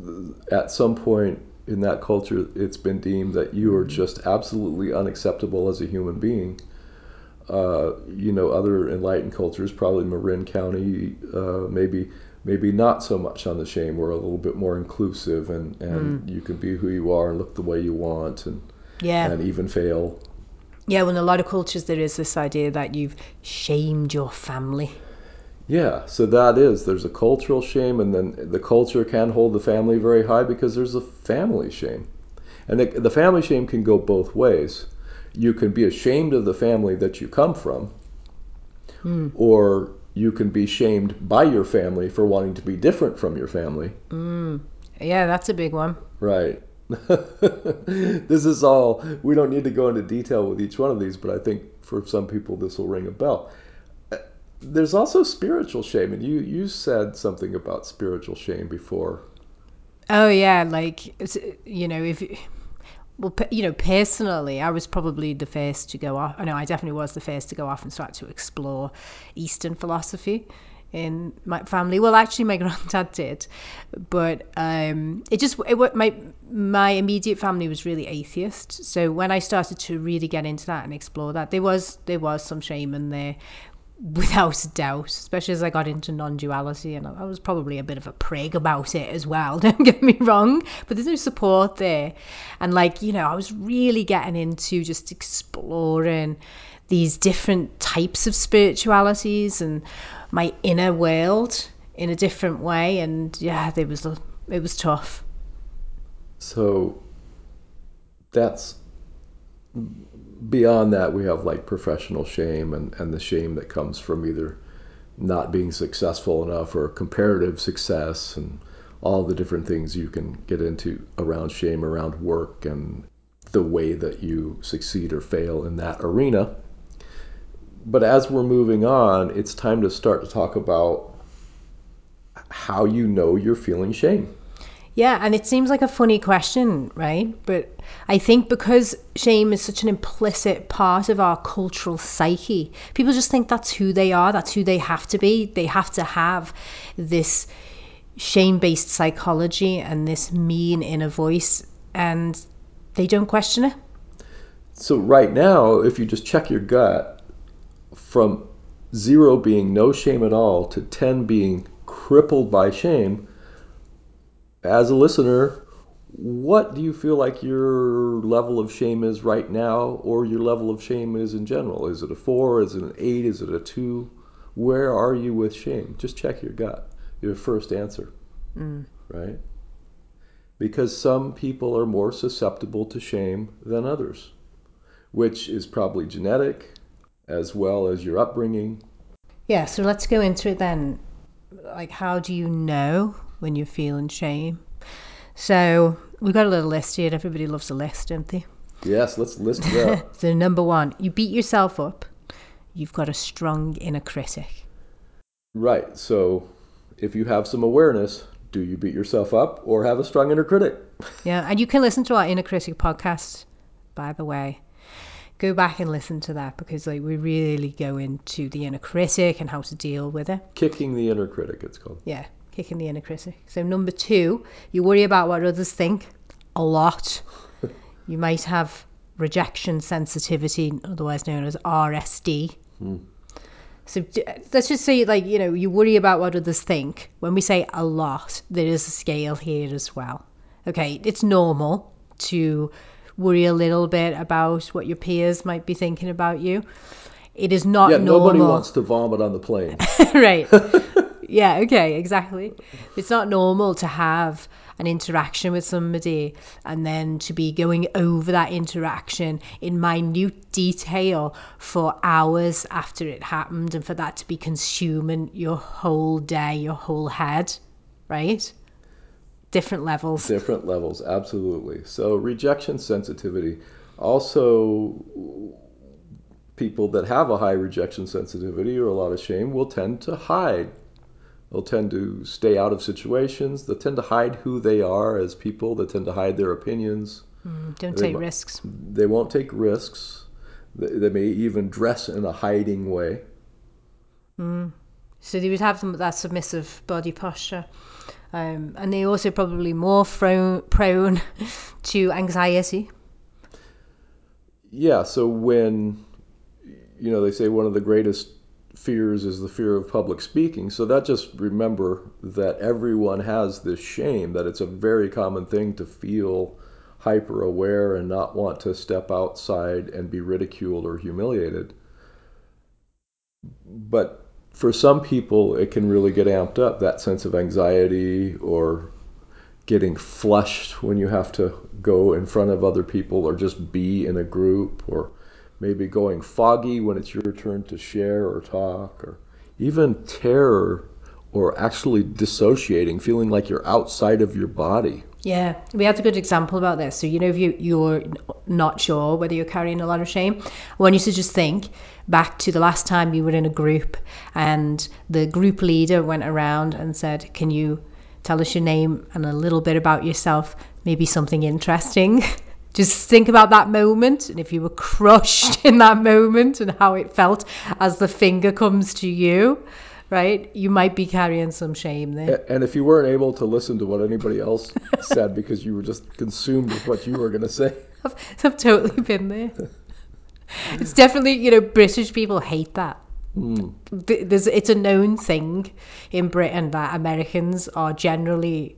at some point in that culture, it's been deemed that you are just absolutely unacceptable as a human being. Uh, you know, other enlightened cultures, probably Marin County, uh, maybe maybe not so much on the shame. We're a little bit more inclusive, and and you can be who you are and look the way you want, and Yeah. and even fail. Yeah, well, in a lot of cultures, there is this idea that you've shamed your family. Yeah, so that is there's a cultural shame, and then the culture can hold the family very high because there's a family shame, and the, the family shame can go both ways. You can be ashamed of the family that you come from, hmm. or you can be shamed by your family for wanting to be different from your family. Hmm. Yeah, that's a big one. Right. this is all, we don't need to go into detail with each one of these, but I think for some people this will ring a bell. There's also spiritual shame, and you, you said something about spiritual shame before. Oh yeah, like you know, if well, you know, personally, I was probably the first to go off. I know I definitely was the first to go off and start to explore Eastern philosophy in my family. Well, actually, my granddad did, but um, it just it, my my immediate family was really atheist. So when I started to really get into that and explore that, there was there was some shame in there without doubt, especially as I got into non duality. And I was probably a bit of a prig about it as well, don't get me wrong, but there's no support there. And, like, you know, I was really getting into just exploring these different types of spiritualities and my inner world in a different way. And yeah, it was, it was tough. So that's beyond that, we have like professional shame and, and the shame that comes from either not being successful enough or comparative success and all the different things you can get into around shame around work and the way that you succeed or fail in that arena. But as we're moving on, it's time to start to talk about how you know you're feeling shame. Yeah, and it seems like a funny question, right? But I think because shame is such an implicit part of our cultural psyche, people just think that's who they are, that's who they have to be. They have to have this shame based psychology and this mean inner voice, and they don't question it. So right now, if you just check your gut, from zero being no shame at all to 10 being crippled by shame, as a listener, what do you feel like your level of shame is right now, or your level of shame is in general? Is it a four? Is it an eight? Is it a two? Where are you with shame? Just check your gut, your first answer, mm. right? Because some people are more susceptible to shame than others, which is probably genetic as well as your upbringing. Yeah, so let's go into it then. Like, how do you know when you're feeling shame? So, we've got a little list here. Everybody loves a list, don't they? Yes, let's list that. So, number one, you beat yourself up. You've got a strong inner critic. right. So if you have some awareness, do you beat yourself up or have a strong inner critic? Yeah, and you can listen to our inner critic podcast, by the way. Go back and listen to that because like we really go into the inner critic and how to deal with it. Kicking the inner critic, it's called. Yeah, kicking the inner critic. So number two, you worry about what others think a lot. you might have rejection sensitivity, otherwise known as RSD. Hmm. So let's just say, like, you know, you worry about what others think. When we say a lot, there is a scale here as well. Okay, it's normal to worry a little bit about what your peers might be thinking about you. It is not Yeah, normal. nobody wants to vomit on the plane. right. yeah, okay, exactly. It's not normal to have an interaction with somebody and then to be going over that interaction in minute detail for hours after it happened and for that to be consuming your whole day, your whole head, right? Different levels. Different levels, absolutely. So rejection sensitivity. Also, people that have a high rejection sensitivity or a lot of shame will tend to hide. They'll tend to stay out of situations. They'll tend to hide who they are as people. They tend to hide their opinions. Don't They take risks. They won't take risks. They, they may even dress in a hiding way. So they would have them that submissive body posture. Um, and they're also probably more fro- prone to anxiety. Yeah, so when you know they say one of the greatest fears is the fear of public speaking, so that just remember that everyone has this shame that it's a very common thing to feel hyper aware and not want to step outside and be ridiculed or humiliated. But for some people it can really get amped up that sense of anxiety or getting flushed when you have to go in front of other people or just be in a group or maybe going foggy when it's your turn to share or talk or even terror or actually dissociating feeling like you're outside of your body Yeah, we had a good example about this. So, you know, if you, you're not sure whether you're carrying a lot of shame, I want you to just think back to the last time you were in a group and the group leader went around and said, Can you tell us your name and a little bit about yourself? Maybe something interesting. just think about that moment and if you were crushed in that moment and how it felt as the finger comes to you, right? You might be carrying some shame there. And if you weren't able to listen to what anybody else said because you were just consumed with what you were going to say I've, I've totally been there. It's definitely, you know, British people hate that. Hmm. Th- There's, it's a known thing in Britain that Americans are generally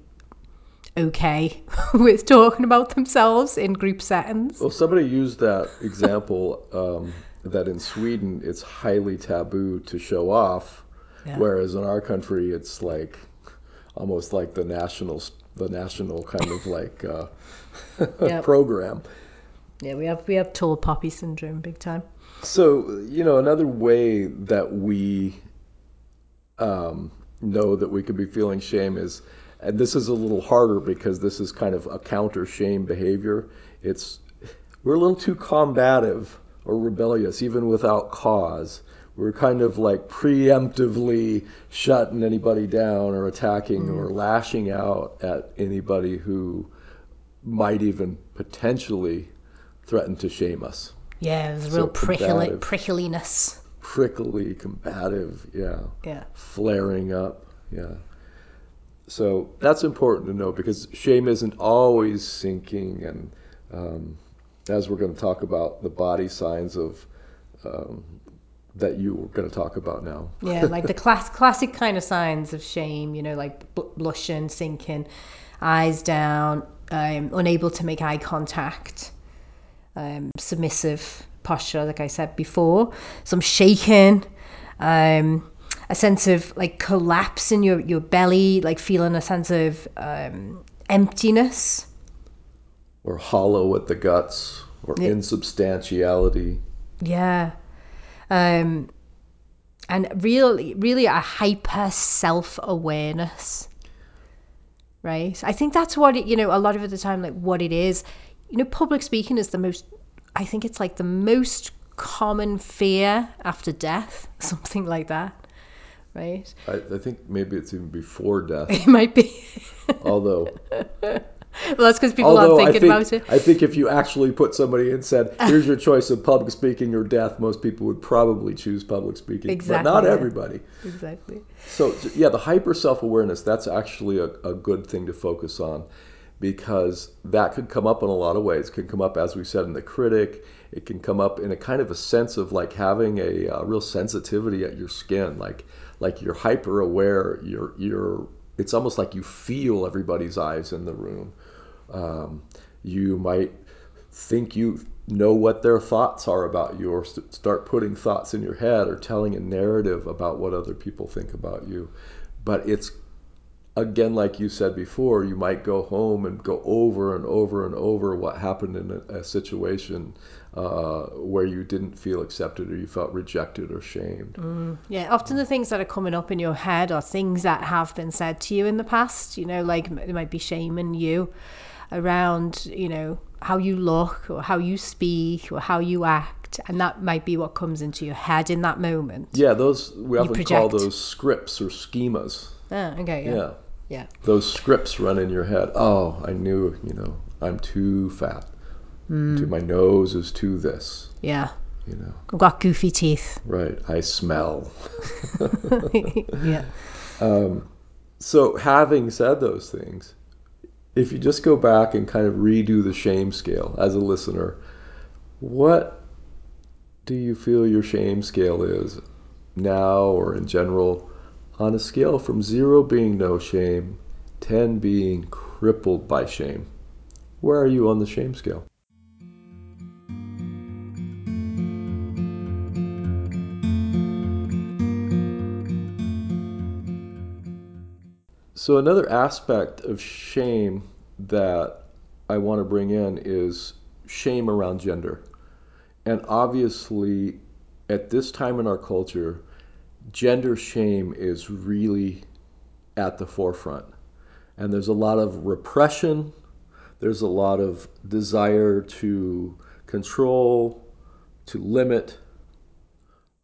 okay with talking about themselves in group settings. Well, somebody used that example um, that in Sweden it's highly taboo to show off, Yeah. whereas in our country it's like almost like the national the national kind of like uh, Yep. program. Yeah, we have we have tall poppy syndrome big time. So you know another way that we um, know that we could be feeling shame is, and this is a little harder because this is kind of a counter shame behavior. It's we're a little too combative or rebellious even without cause. We're kind of like preemptively shutting anybody down or attacking mm-hmm. or lashing out at anybody who might even potentially threaten to shame us Yeah, there's So real prickly, prickliness. prickly, combative, yeah, Yeah. flaring up, yeah. So that's important to know because shame isn't always sinking, and um, as we're going to talk about the body signs of um, that you were going to talk about now. Yeah, like the class, classic kind of signs of shame, you know, like bl- blushing, sinking, eyes down, um, unable to make eye contact, um, submissive posture, like I said before, some shaking, um, a sense of like collapse in your, your belly, like feeling a sense of um, emptiness. or hollow at the guts, or Yeah. insubstantiality. Yeah. Um, and really, really a hyper self awareness. Right. I think that's what it, you know, a lot of the time, like what it is. You know, public speaking is the most, I think it's like the most common fear after death, something like that. Right. I, I think maybe it's even before death, It might be. although well, that's because people Although aren't I thinking think, about it. I think if you actually put somebody and said, "Here's your choice of public speaking or death," most people would probably choose public speaking, Exactly, but not yeah. everybody. Exactly. So yeah, the hyper self awareness that's actually a, a good thing to focus on because that could come up in a lot of ways. It can come up, as we said, in the critic. It can come up in a kind of a sense of like having a, uh real sensitivity at your skin, like like you're hyper aware. You're you're. It's almost like you feel everybody's eyes in the room. Um, you might think you know what their thoughts are about you or st- start putting thoughts in your head or telling a narrative about what other people think about you but it's again like you said before you might go home and go over and over and over what happened in a, a situation uh, where you didn't feel accepted or you felt rejected or shamed Yeah, often the things that are coming up in your head are things that have been said to you in the past. You know, like it might be shaming you around, you know, how you look or how you speak or how you act. And that might be what comes into your head in that moment. yeah those we often call those scripts or schemas Ah, okay, yeah. yeah Yeah. those scripts run in your head. Oh, I knew, you know, I'm too fat. Hmm. Too, my nose is too this. Yeah. You know, I've got goofy teeth. right? I smell. yeah. Um, So, having said those things, if you just go back and kind of redo the shame scale as a listener, what do you feel your shame scale is now or in general on a scale from zero being no shame, 10 being crippled by shame? Where are you on the shame scale? So, another aspect of shame that I want to bring in is shame around gender. And obviously, at this time in our culture, gender shame is really at the forefront. And there's a lot of repression, there's a lot of desire to control, to limit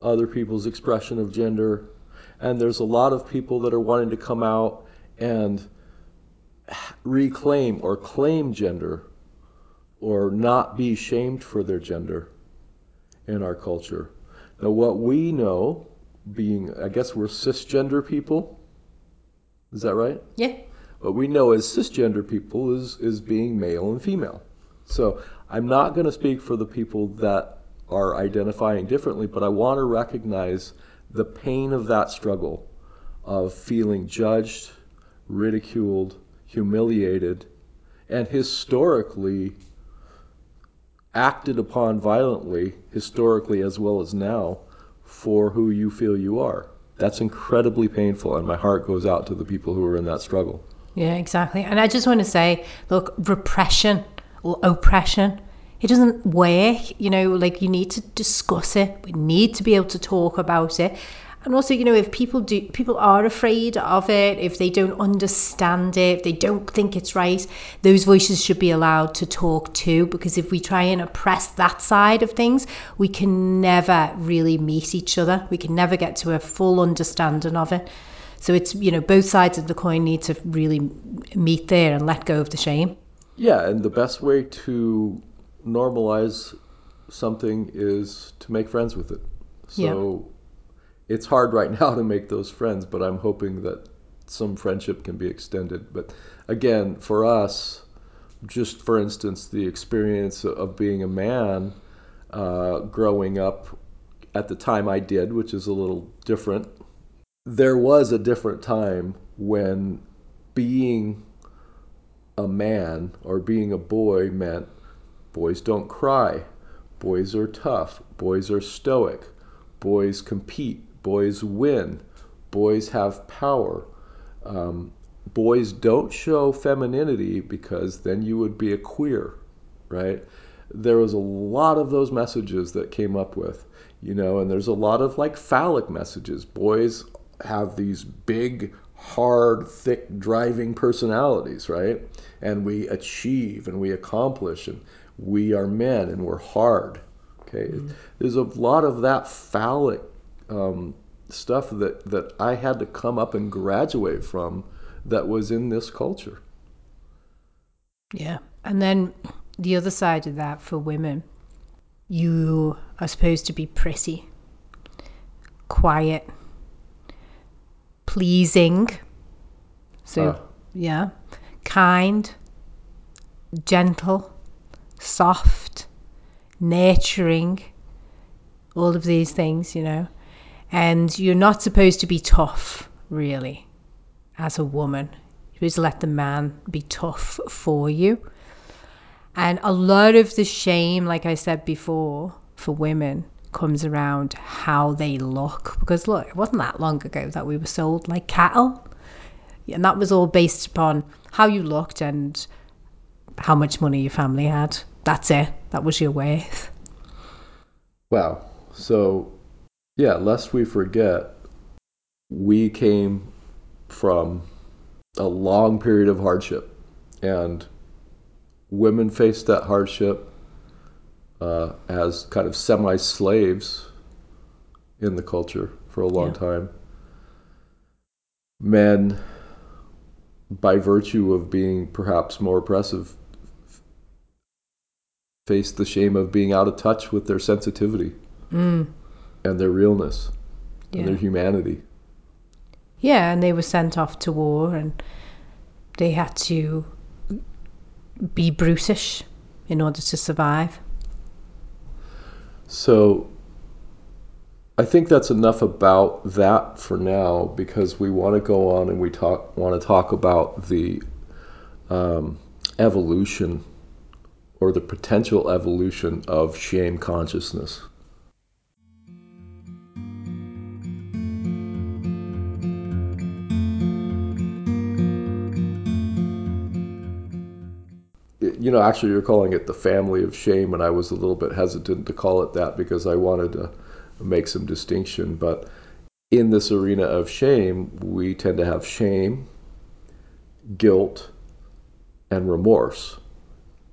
other people's expression of gender. And there's a lot of people that are wanting to come out and reclaim or claim gender or not be shamed for their gender in our culture. Now, what we know, being, I guess we're cisgender people, is that right? Yeah. What we know as cisgender people is, is being male and female. So I'm not going to speak for the people that are identifying differently, but I want to recognize the pain of that struggle of feeling judged, ridiculed, humiliated, and historically acted upon violently, historically as well as now, for who you feel you are. That's incredibly painful, and my heart goes out to the people who are in that struggle. Yeah, exactly. And I just want to say, look, repression or oppression, it doesn't work. You know, like you need to discuss it. We need to be able to talk about it. And also, you know, if people do, people are afraid of it, if they don't understand it, if they don't think it's right, those voices should be allowed to talk too. Because if we try and oppress that side of things, we can never really meet each other. We can never get to a full understanding of it. So it's, you know, both sides of the coin need to really meet there and let go of the shame. Yeah, and the best way to normalize something is to make friends with it. So it's hard right now to make those friends, but I'm hoping that some friendship can be extended. But again, for us, just for instance, the experience of being a man uh, growing up at the time I did, which is a little different, there was a different time when being a man or being a boy meant boys don't cry, boys are tough, boys are stoic, boys compete, boys win, boys have power. Um, boys don't show femininity because then you would be a queer, right? There was a lot of those messages that came up with, you know, and there's a lot of like phallic messages. Boys have these big, hard, thick, driving personalities, right? And we achieve and we accomplish and we are men and we're hard. Okay, there's a lot of that phallic um, stuff that that I had to come up and graduate from that was in this culture. Yeah. And then the other side of that for women, you are supposed to be pretty, quiet, pleasing. So, Ah. yeah, kind, gentle, soft, nurturing, all of these things, you know. And you're not supposed to be tough, really, as a woman. Supposed to let the man be tough for you. And a lot of the shame, like I said before, for women comes around how they look. Because look, it wasn't that long ago that we were sold like cattle. And that was all based upon how you looked and how much money your family had. That's it. That was your worth. Wow. So, yeah, lest we forget, we came from a long period of hardship, and women faced that hardship uh, as kind of semi slaves in the culture for a long Yeah. time. Men, by virtue of being perhaps more oppressive, faced the shame of being out of touch with their sensitivity and their realness Yeah. and their humanity. Yeah, and they were sent off to war and they had to be brutish in order to survive. So I think that's enough about that for now because we want to go on and we talk want to talk about the um, evolution or the potential evolution of shame consciousness. You know, actually, you're calling it the family of shame, and I was a little bit hesitant to call it that because I wanted to make some distinction. But in this arena of shame, we tend to have shame, guilt, and remorse.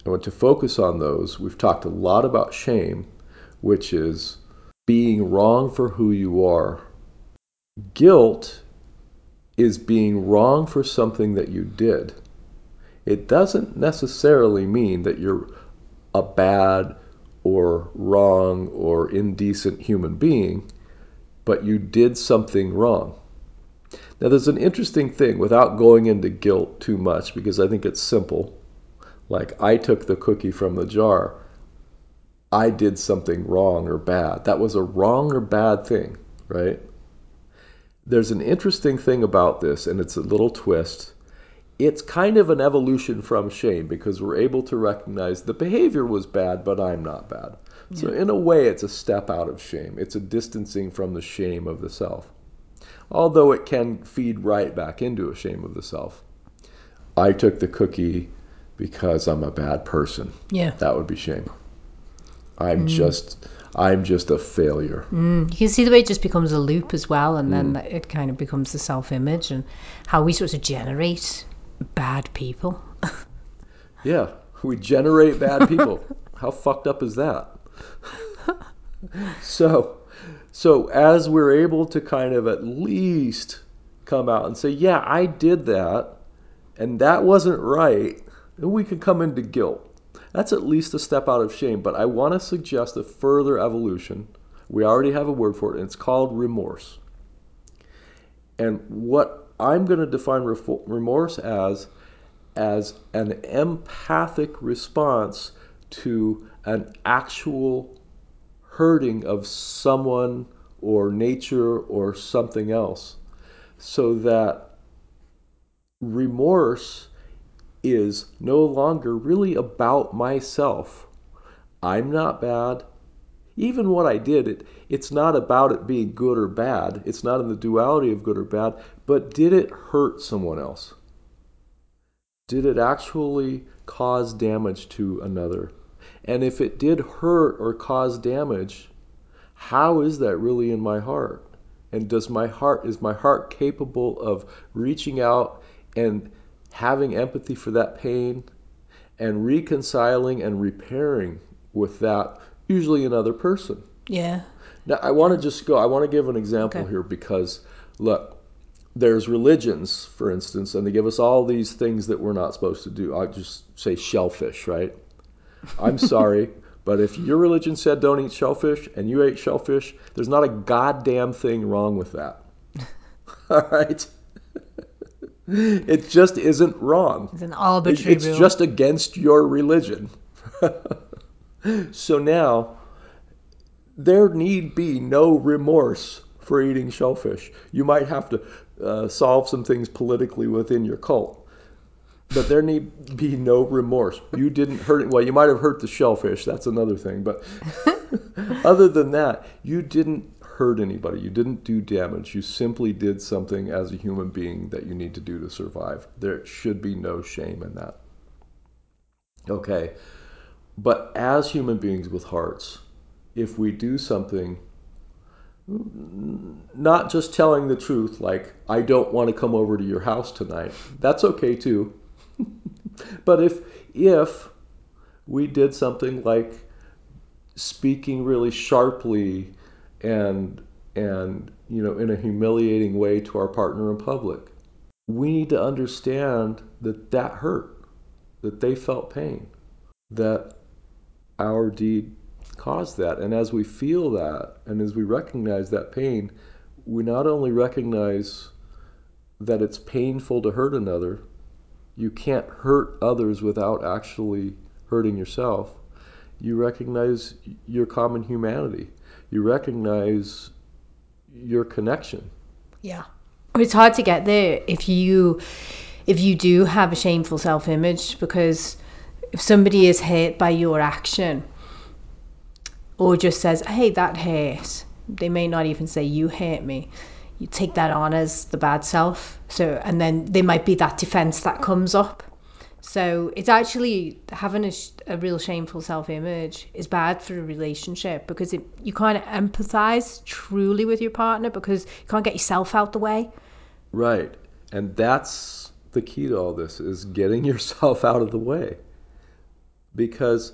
I want to focus on those. We've talked a lot about shame, which is being wrong for who you are. Guilt is being wrong for something that you did it doesn't necessarily mean that you're a bad or wrong or indecent human being, but you did something wrong. Now, there's an interesting thing without going into guilt too much because I think it's simple. Like, I took the cookie from the jar. I did something wrong or bad. That was a wrong or bad thing, right? There's an interesting thing about this, and it's a little twist it's kind of an evolution from shame because we're able to recognize the behavior was bad, but I'm not bad. So, in a way, it's a step out of shame. It's a distancing from the shame of the self. Although it can feed right back into a shame of the self. I took the cookie because I'm a bad person. Yeah. That would be shame. I'm mm. just. I'm just a failure. Mm. You can see the way it just becomes a loop as well, and then mm. it kind of becomes the self image and how we sort of generate bad people. yeah, we generate bad people. How fucked up is that? so, so as we're able to kind of at least come out and say, yeah, I did that, and that wasn't right, then we can come into guilt. That's at least a step out of shame. But I want to suggest a further evolution. We already have a word for it, and it's called remorse. And what I'm going to define remorse as as an empathic response to an actual hurting of someone or nature or something else. So that remorse is no longer really about myself. I'm not bad. Even what I did, it, it's not about it being good or bad. It's not in the duality of good or bad, but did it hurt someone else? Did it actually cause damage to another? And if it did hurt or cause damage, how is that really in my heart? And does my heart is my heart capable of reaching out and having empathy for that pain and reconciling and repairing with that usually another person? Yeah. Now I want to just go I want to give an example okay. here because look, there's religions, for instance, and they give us all these things that we're not supposed to do. I'll just say shellfish, right? I'm sorry, but if your religion said don't eat shellfish and you ate shellfish, there's not a goddamn thing wrong with that. all right? it just isn't wrong. It's an arbitrary It's just against your religion. so now, there need be no remorse for eating shellfish. You might have to uh, solve some things politically within your cult. But there need be no remorse. You didn't hurt it. Well, you might have hurt the shellfish. That's another thing. But other than that, you didn't hurt anybody. You didn't do damage. You simply did something as a human being that you need to do to survive. There should be no shame in that. Okay. But as human beings with hearts, if we do something not just telling the truth, like, I don't want to come over to your house tonight. That's okay too. but if, if we did something like speaking really sharply and, and, you know, in a humiliating way to our partner in public, we need to understand that that hurt, that they felt pain, that our deed caused that. And as we feel that, and as we recognize that pain, we not only recognize that it's painful to hurt another, you can't hurt others without actually hurting yourself. You recognize your common humanity. You recognize your connection. Yeah. It's hard to get there if you if you do have a shameful self-image because if somebody is hurt by your action or just says, "Hey, that hurt." They may not even say you hurt me. You take that on as the bad self. So and then there might be that defense that comes up. So it's actually having a, sh- a real shameful self-image is bad for a relationship because it, you can't empathize truly with your partner because you can't get yourself out the way. Right. And that's the key to all this is getting yourself out of the way. Because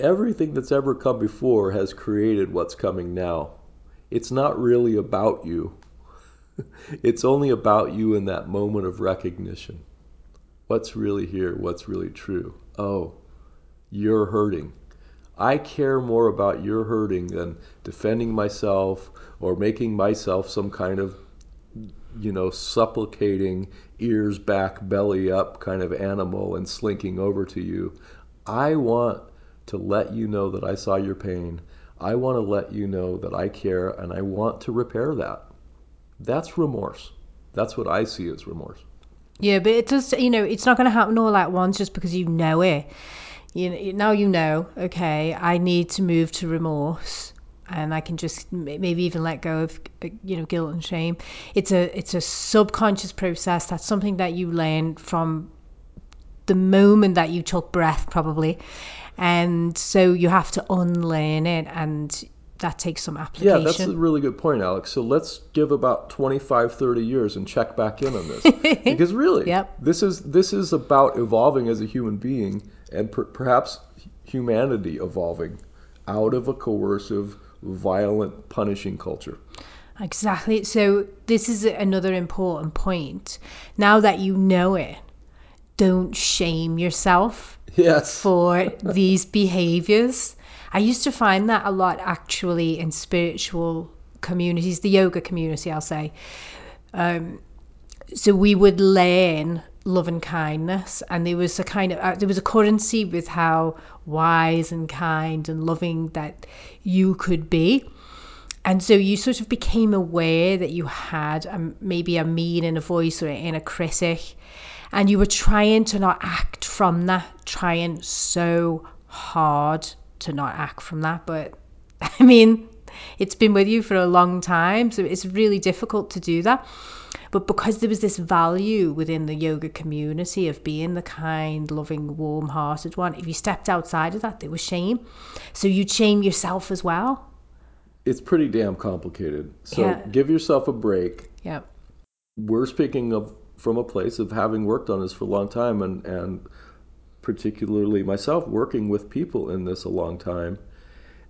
everything that's ever come before has created what's coming now. It's not really about you. it's only about you in that moment of recognition. What's really here? What's really true? Oh, you're hurting. I care more about your hurting than defending myself or making myself some kind of, you know, supplicating, ears back, belly up kind of animal and slinking over to you. I want to let you know that I saw your pain. I want to let you know that I care and I want to repair that. That's remorse. That's what I see as remorse. Yeah, but it does. You know, it's not going to happen all at once just because you know it. You know, now you know. Okay, I need to move to remorse, and I can just maybe even let go of you know guilt and shame. It's a it's a subconscious process. That's something that you learn from the moment that you took breath, probably, and so you have to unlearn it, and that takes some application. Yeah, that's a really good point, Alex. So let's give about 25, 30 years and check back in on this. because really, Yep. this is this is about evolving as a human being and per- perhaps humanity evolving out of a coercive, violent, punishing culture. Exactly. So this is another important point. Now that you know it, don't shame yourself Yes. for these behaviors. I used to find that a lot actually in spiritual communities, the yoga community, I'll say. Um, so we would learn love and kindness, and there was a kind of uh, there was a currency with how wise and kind and loving that you could be. And so you sort of became aware that you had a, maybe a mean inner voice or an inner critic, and you were trying to not act from that, trying so hard to not act from that. But I mean, it's been with you for a long time, so it's really difficult to do that. But because there was this value within the yoga community of being the kind, loving, warm hearted one, if you stepped outside of that, there was shame. So you'd shame yourself as well. It's pretty damn complicated. So Yeah. give yourself a break. Yeah. We're speaking of from a place of having worked on this for a long time and, and particularly myself working with people in this a long time,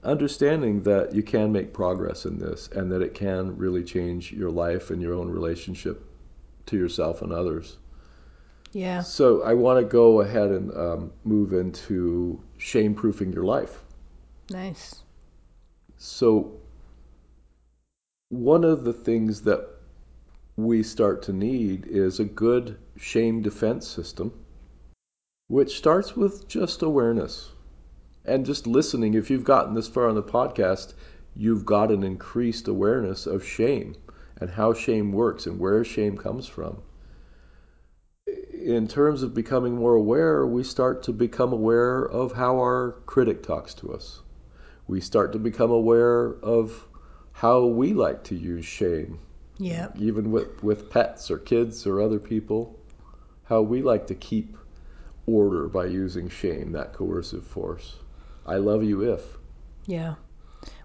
understanding that you can make progress in this and that it can really change your life and your own relationship to yourself and others. Yeah. So I want to go ahead and um, move into shame proofing your life. Nice. So, one of the things that we start to need is a good shame defense system, which starts with just awareness and just listening. If you've gotten this far on the podcast, you've got an increased awareness of shame and how shame works and where shame comes from. In terms of becoming more aware, we start to become aware of how our critic talks to us we start to become aware of how we like to use shame, Yeah. even with, with pets or kids or other people, how we like to keep order by using shame, that coercive force. I love you if. Yeah.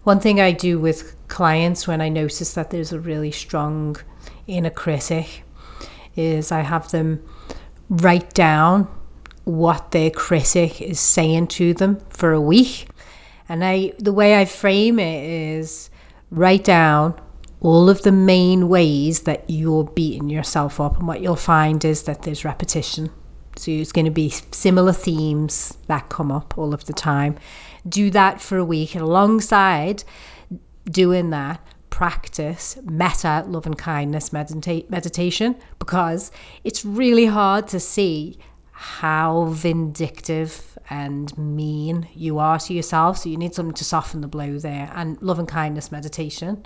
One thing I do with clients when I notice that there's a really strong inner critic is I have them write down what their critic is saying to them for a week. And I the way I frame it is write down all of the main ways that you're beating yourself up and what you'll find is that there's repetition. So it's going to be similar themes that come up all of the time. Do that for a week, and alongside doing that, practice metta love and kindness medita- meditation because it's really hard to see how vindictive and mean you are to yourself. So you need something to soften the blow there. And love and kindness meditation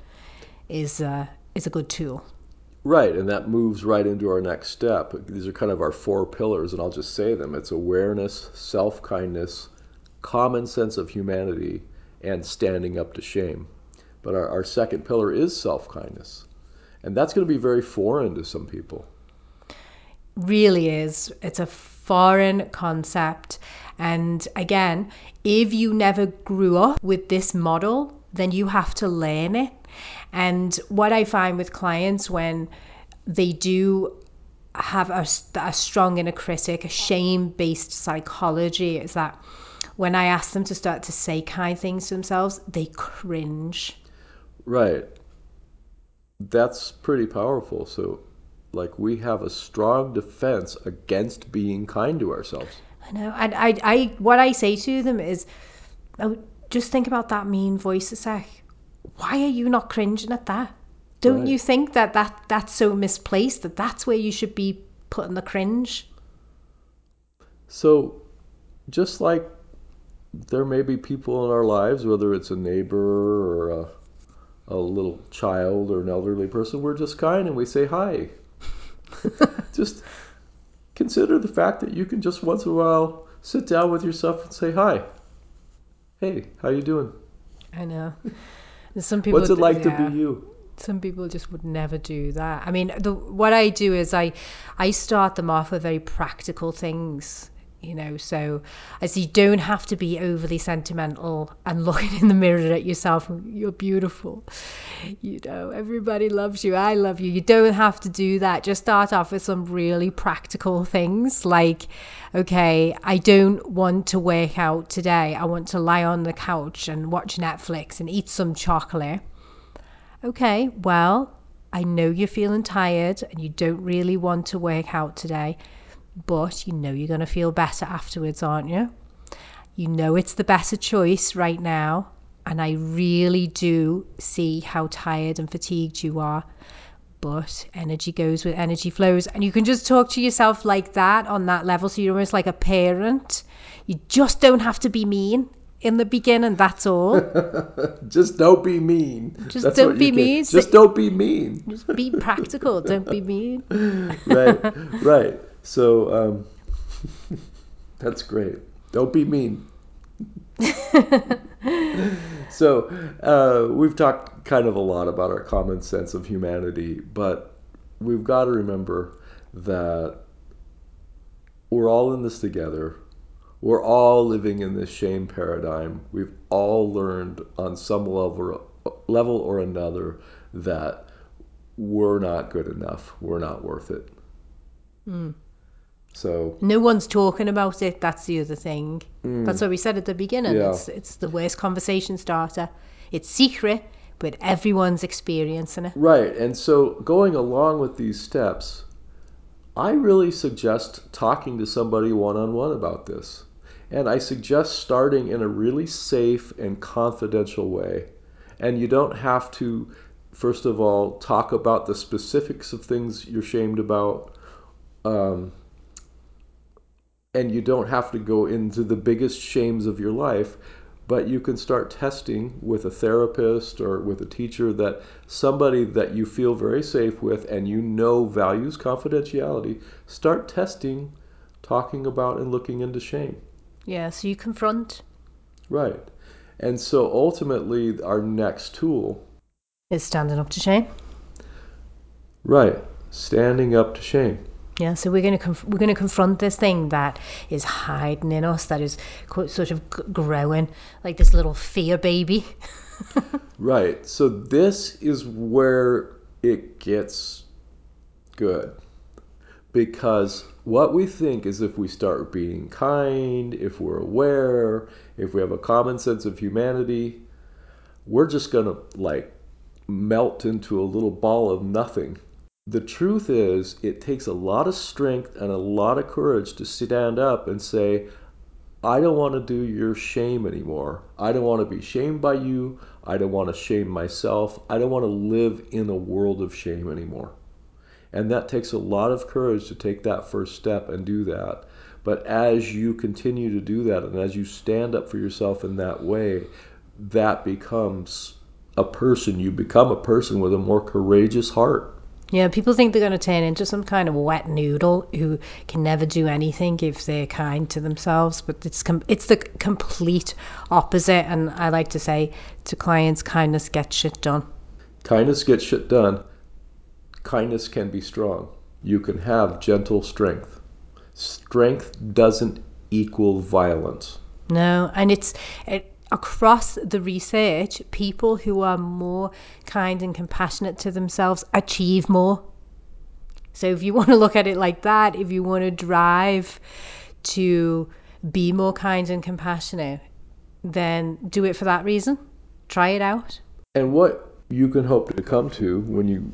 is uh, is a good tool. Right, and that moves right into our next step. These are kind of our four pillars, and I'll just say them it's awareness, self kindness, common sense of humanity, and standing up to shame. But our, our second pillar is self kindness. And that's going to be very foreign to some people. Really is. It's a foreign concept. And again, if you never grew up with this model, then you have to learn it. And what I find with clients when they do have a, a strong inner critic, a shame based psychology, is that when I ask them to start to say kind things to themselves, they cringe. Right. That's pretty powerful. So, like, we have a strong defense against being kind to ourselves. I know. And I, I, what I say to them is, oh, just think about that mean voice a sec. Why are you not cringing at that? Don't Right. you think that, that that's so misplaced that that's where you should be putting the cringe? So, just like there may be people in our lives, whether it's a neighbor or a, a little child or an elderly person, we're just kind and we say hi. just consider the fact that you can just once in a while sit down with yourself and say hi. Hey, how you doing? I know. There's some people. What's it like to be you? some people just would never do that. I mean, the what I do is I I start them off with very practical things, you know. So as you don't have to be overly sentimental and looking in the mirror at yourself. You're beautiful, you know. Everybody loves you. I love you. You don't have to do that. Just start off with some really practical things like. Okay, I don't want to work out today. I want to lie on the couch and watch Netflix and eat some chocolate. Okay, well, I know you're feeling tired and you don't really want to work out today, but you know you're going to feel better afterwards, aren't you? You know it's the better choice right now, and I really do see how tired and fatigued you are. But energy goes with energy flows, and you can just talk to yourself like that on that level. So you're almost like a parent. You just don't have to be mean in the beginning, that's all. Just don't be mean. Just That's don't be mean. Just don't be mean. Just be practical. Don't be mean. right, right. So um, that's great. Don't be mean. so uh, we've talked kind of a lot about our common sense of humanity, but we've got to remember that we're all in this together. We're all living in this shame paradigm. We've all learned on some level, level or another that we're not good enough. We're not worth it. So No one's talking about it. That's the other thing. That's what we said at the beginning. Yeah. It's it's the worst conversation starter. It's secret, but everyone's experiencing it. Right. And so going along with these steps, I really suggest talking to somebody one on one about this. And I suggest starting in a really safe and confidential way. And you don't have to, first of all, talk about the specifics of things you're shamed about. Um, and you don't have to go into the biggest shames of your life, but you can start testing with a therapist or with a teacher that somebody that you feel very safe with and you know values confidentiality, start testing, talking about, and looking into shame. Yeah. So you confront Right. And so ultimately, our next tool, is standing up to shame. right, standing up to shame. Yeah, so we're going to conf- we're going to confront this thing that is hiding in us, that is co- sort of g- growing like this little fear baby. Right. So this is where it gets good. Because what we think is if we start being kind, if we're aware, if we have a common sense of humanity, we're just going to like melt into a little ball of nothing. The truth is, it takes a lot of strength and a lot of courage to stand up and say, I don't want to do your shame anymore. I don't want to be shamed by you. I don't want to shame myself. I don't want to live in a world of shame anymore. And that takes a lot of courage to take that first step and do that. But as you continue to do that and as you stand up for yourself in that way, that becomes a person. You become a person with a more courageous heart. Yeah, people think they're going to turn into some kind of wet noodle who can never do anything if they're kind to themselves, but it's com- it's the complete opposite. And I like to say to clients, kindness gets shit done. Kindness gets shit done. Kindness can be strong. You can have gentle strength. Strength doesn't equal violence. No, and it's it, across the research, people who are more kind and compassionate to themselves achieve more. So if you want to look at it like that, if you want to drive to be more kind and compassionate, then do it for that reason. Try it out. And what you can hope to come to when you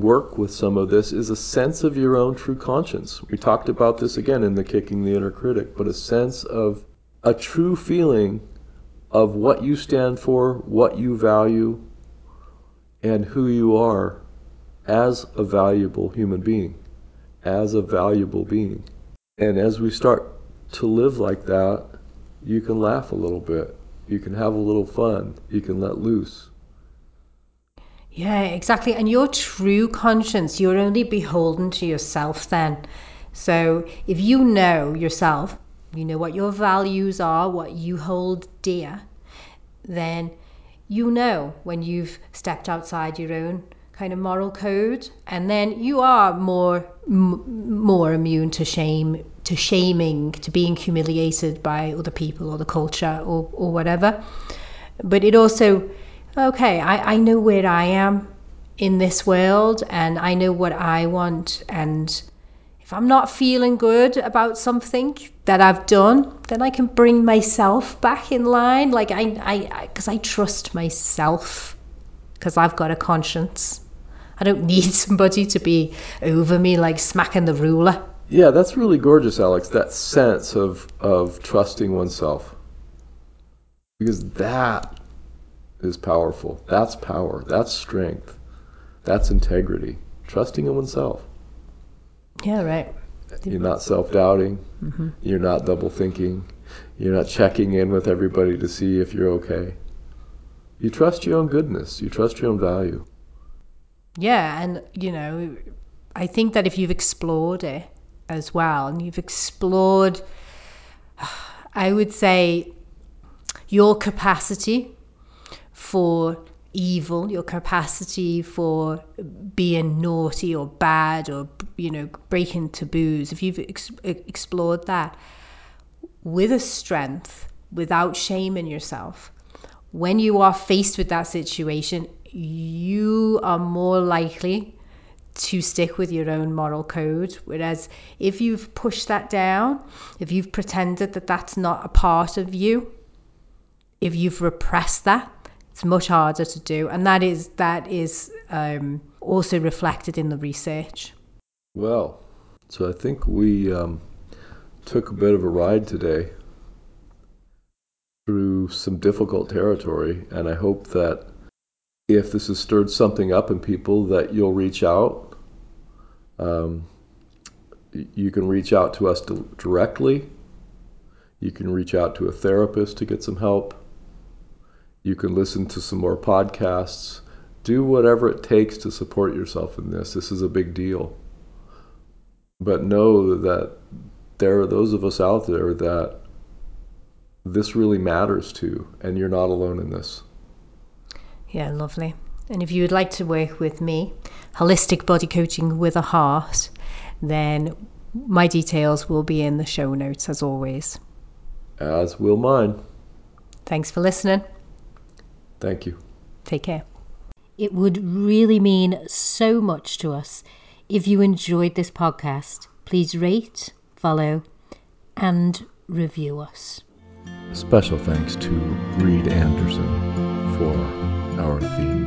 work with some of this is a sense of your own true conscience. We talked about this again in the Kicking the Inner Critic, but a sense of a true feeling of what you stand for, what you value, and who you are as a valuable human being, as a valuable being. And as we start to live like that, you can laugh a little bit, you can have a little fun, you can let loose. Yeah, exactly. And your true conscience, you're only beholden to yourself then. So if you know yourself, you know what your values are, what you hold dear, then you know when you've stepped outside your own kind of moral code and then you are more m- more immune to shame to shaming to being humiliated by other people or the culture or, or whatever. But it also okay I, I know where i am in this world and i know what i want and if I'm not feeling good about something that I've done, then I can bring myself back in line. Like I, I, because I, I trust myself, because I've got a conscience. I don't need somebody to be over me, like smacking the ruler. Yeah, that's really gorgeous, Alex. That sense of of trusting oneself, because that is powerful. That's power. That's strength. That's integrity. Trusting in oneself. Yeah, right. You're not self doubting. Mm-hmm. You're not double thinking. You're not checking in with everybody to see if you're okay. You trust your own goodness. You trust your own value. Yeah, and you know, I think that if you've explored it as well, and you've explored, I would say, your capacity for evil, your capacity for being naughty or bad or, you know, breaking taboos, if you've ex- explored that with a strength, without shaming yourself, when you are faced with that situation, you are more likely to stick with your own moral code. Whereas if you've pushed that down, if you've pretended that that's not a part of you, if you've repressed that, it's much harder to do, and that is that is um, also reflected in the research. Well, so I think we um, took a bit of a ride today through some difficult territory, and I hope that if this has stirred something up in people, that you'll reach out. Um, you can reach out to us directly. You can reach out to a therapist to get some help. You can listen to some more podcasts. Do whatever it takes to support yourself in this. This is a big deal. But know that there are those of us out there that this really matters to, and you're not alone in this. Yeah, lovely. And if you would like to work with me, holistic body coaching with a heart, then my details will be in the show notes as always. As will mine. Thanks for listening. Thank you. Take care. It would really mean so much to us if you enjoyed this podcast. Please rate, follow, and review us. Special thanks to Reed Anderson for our theme.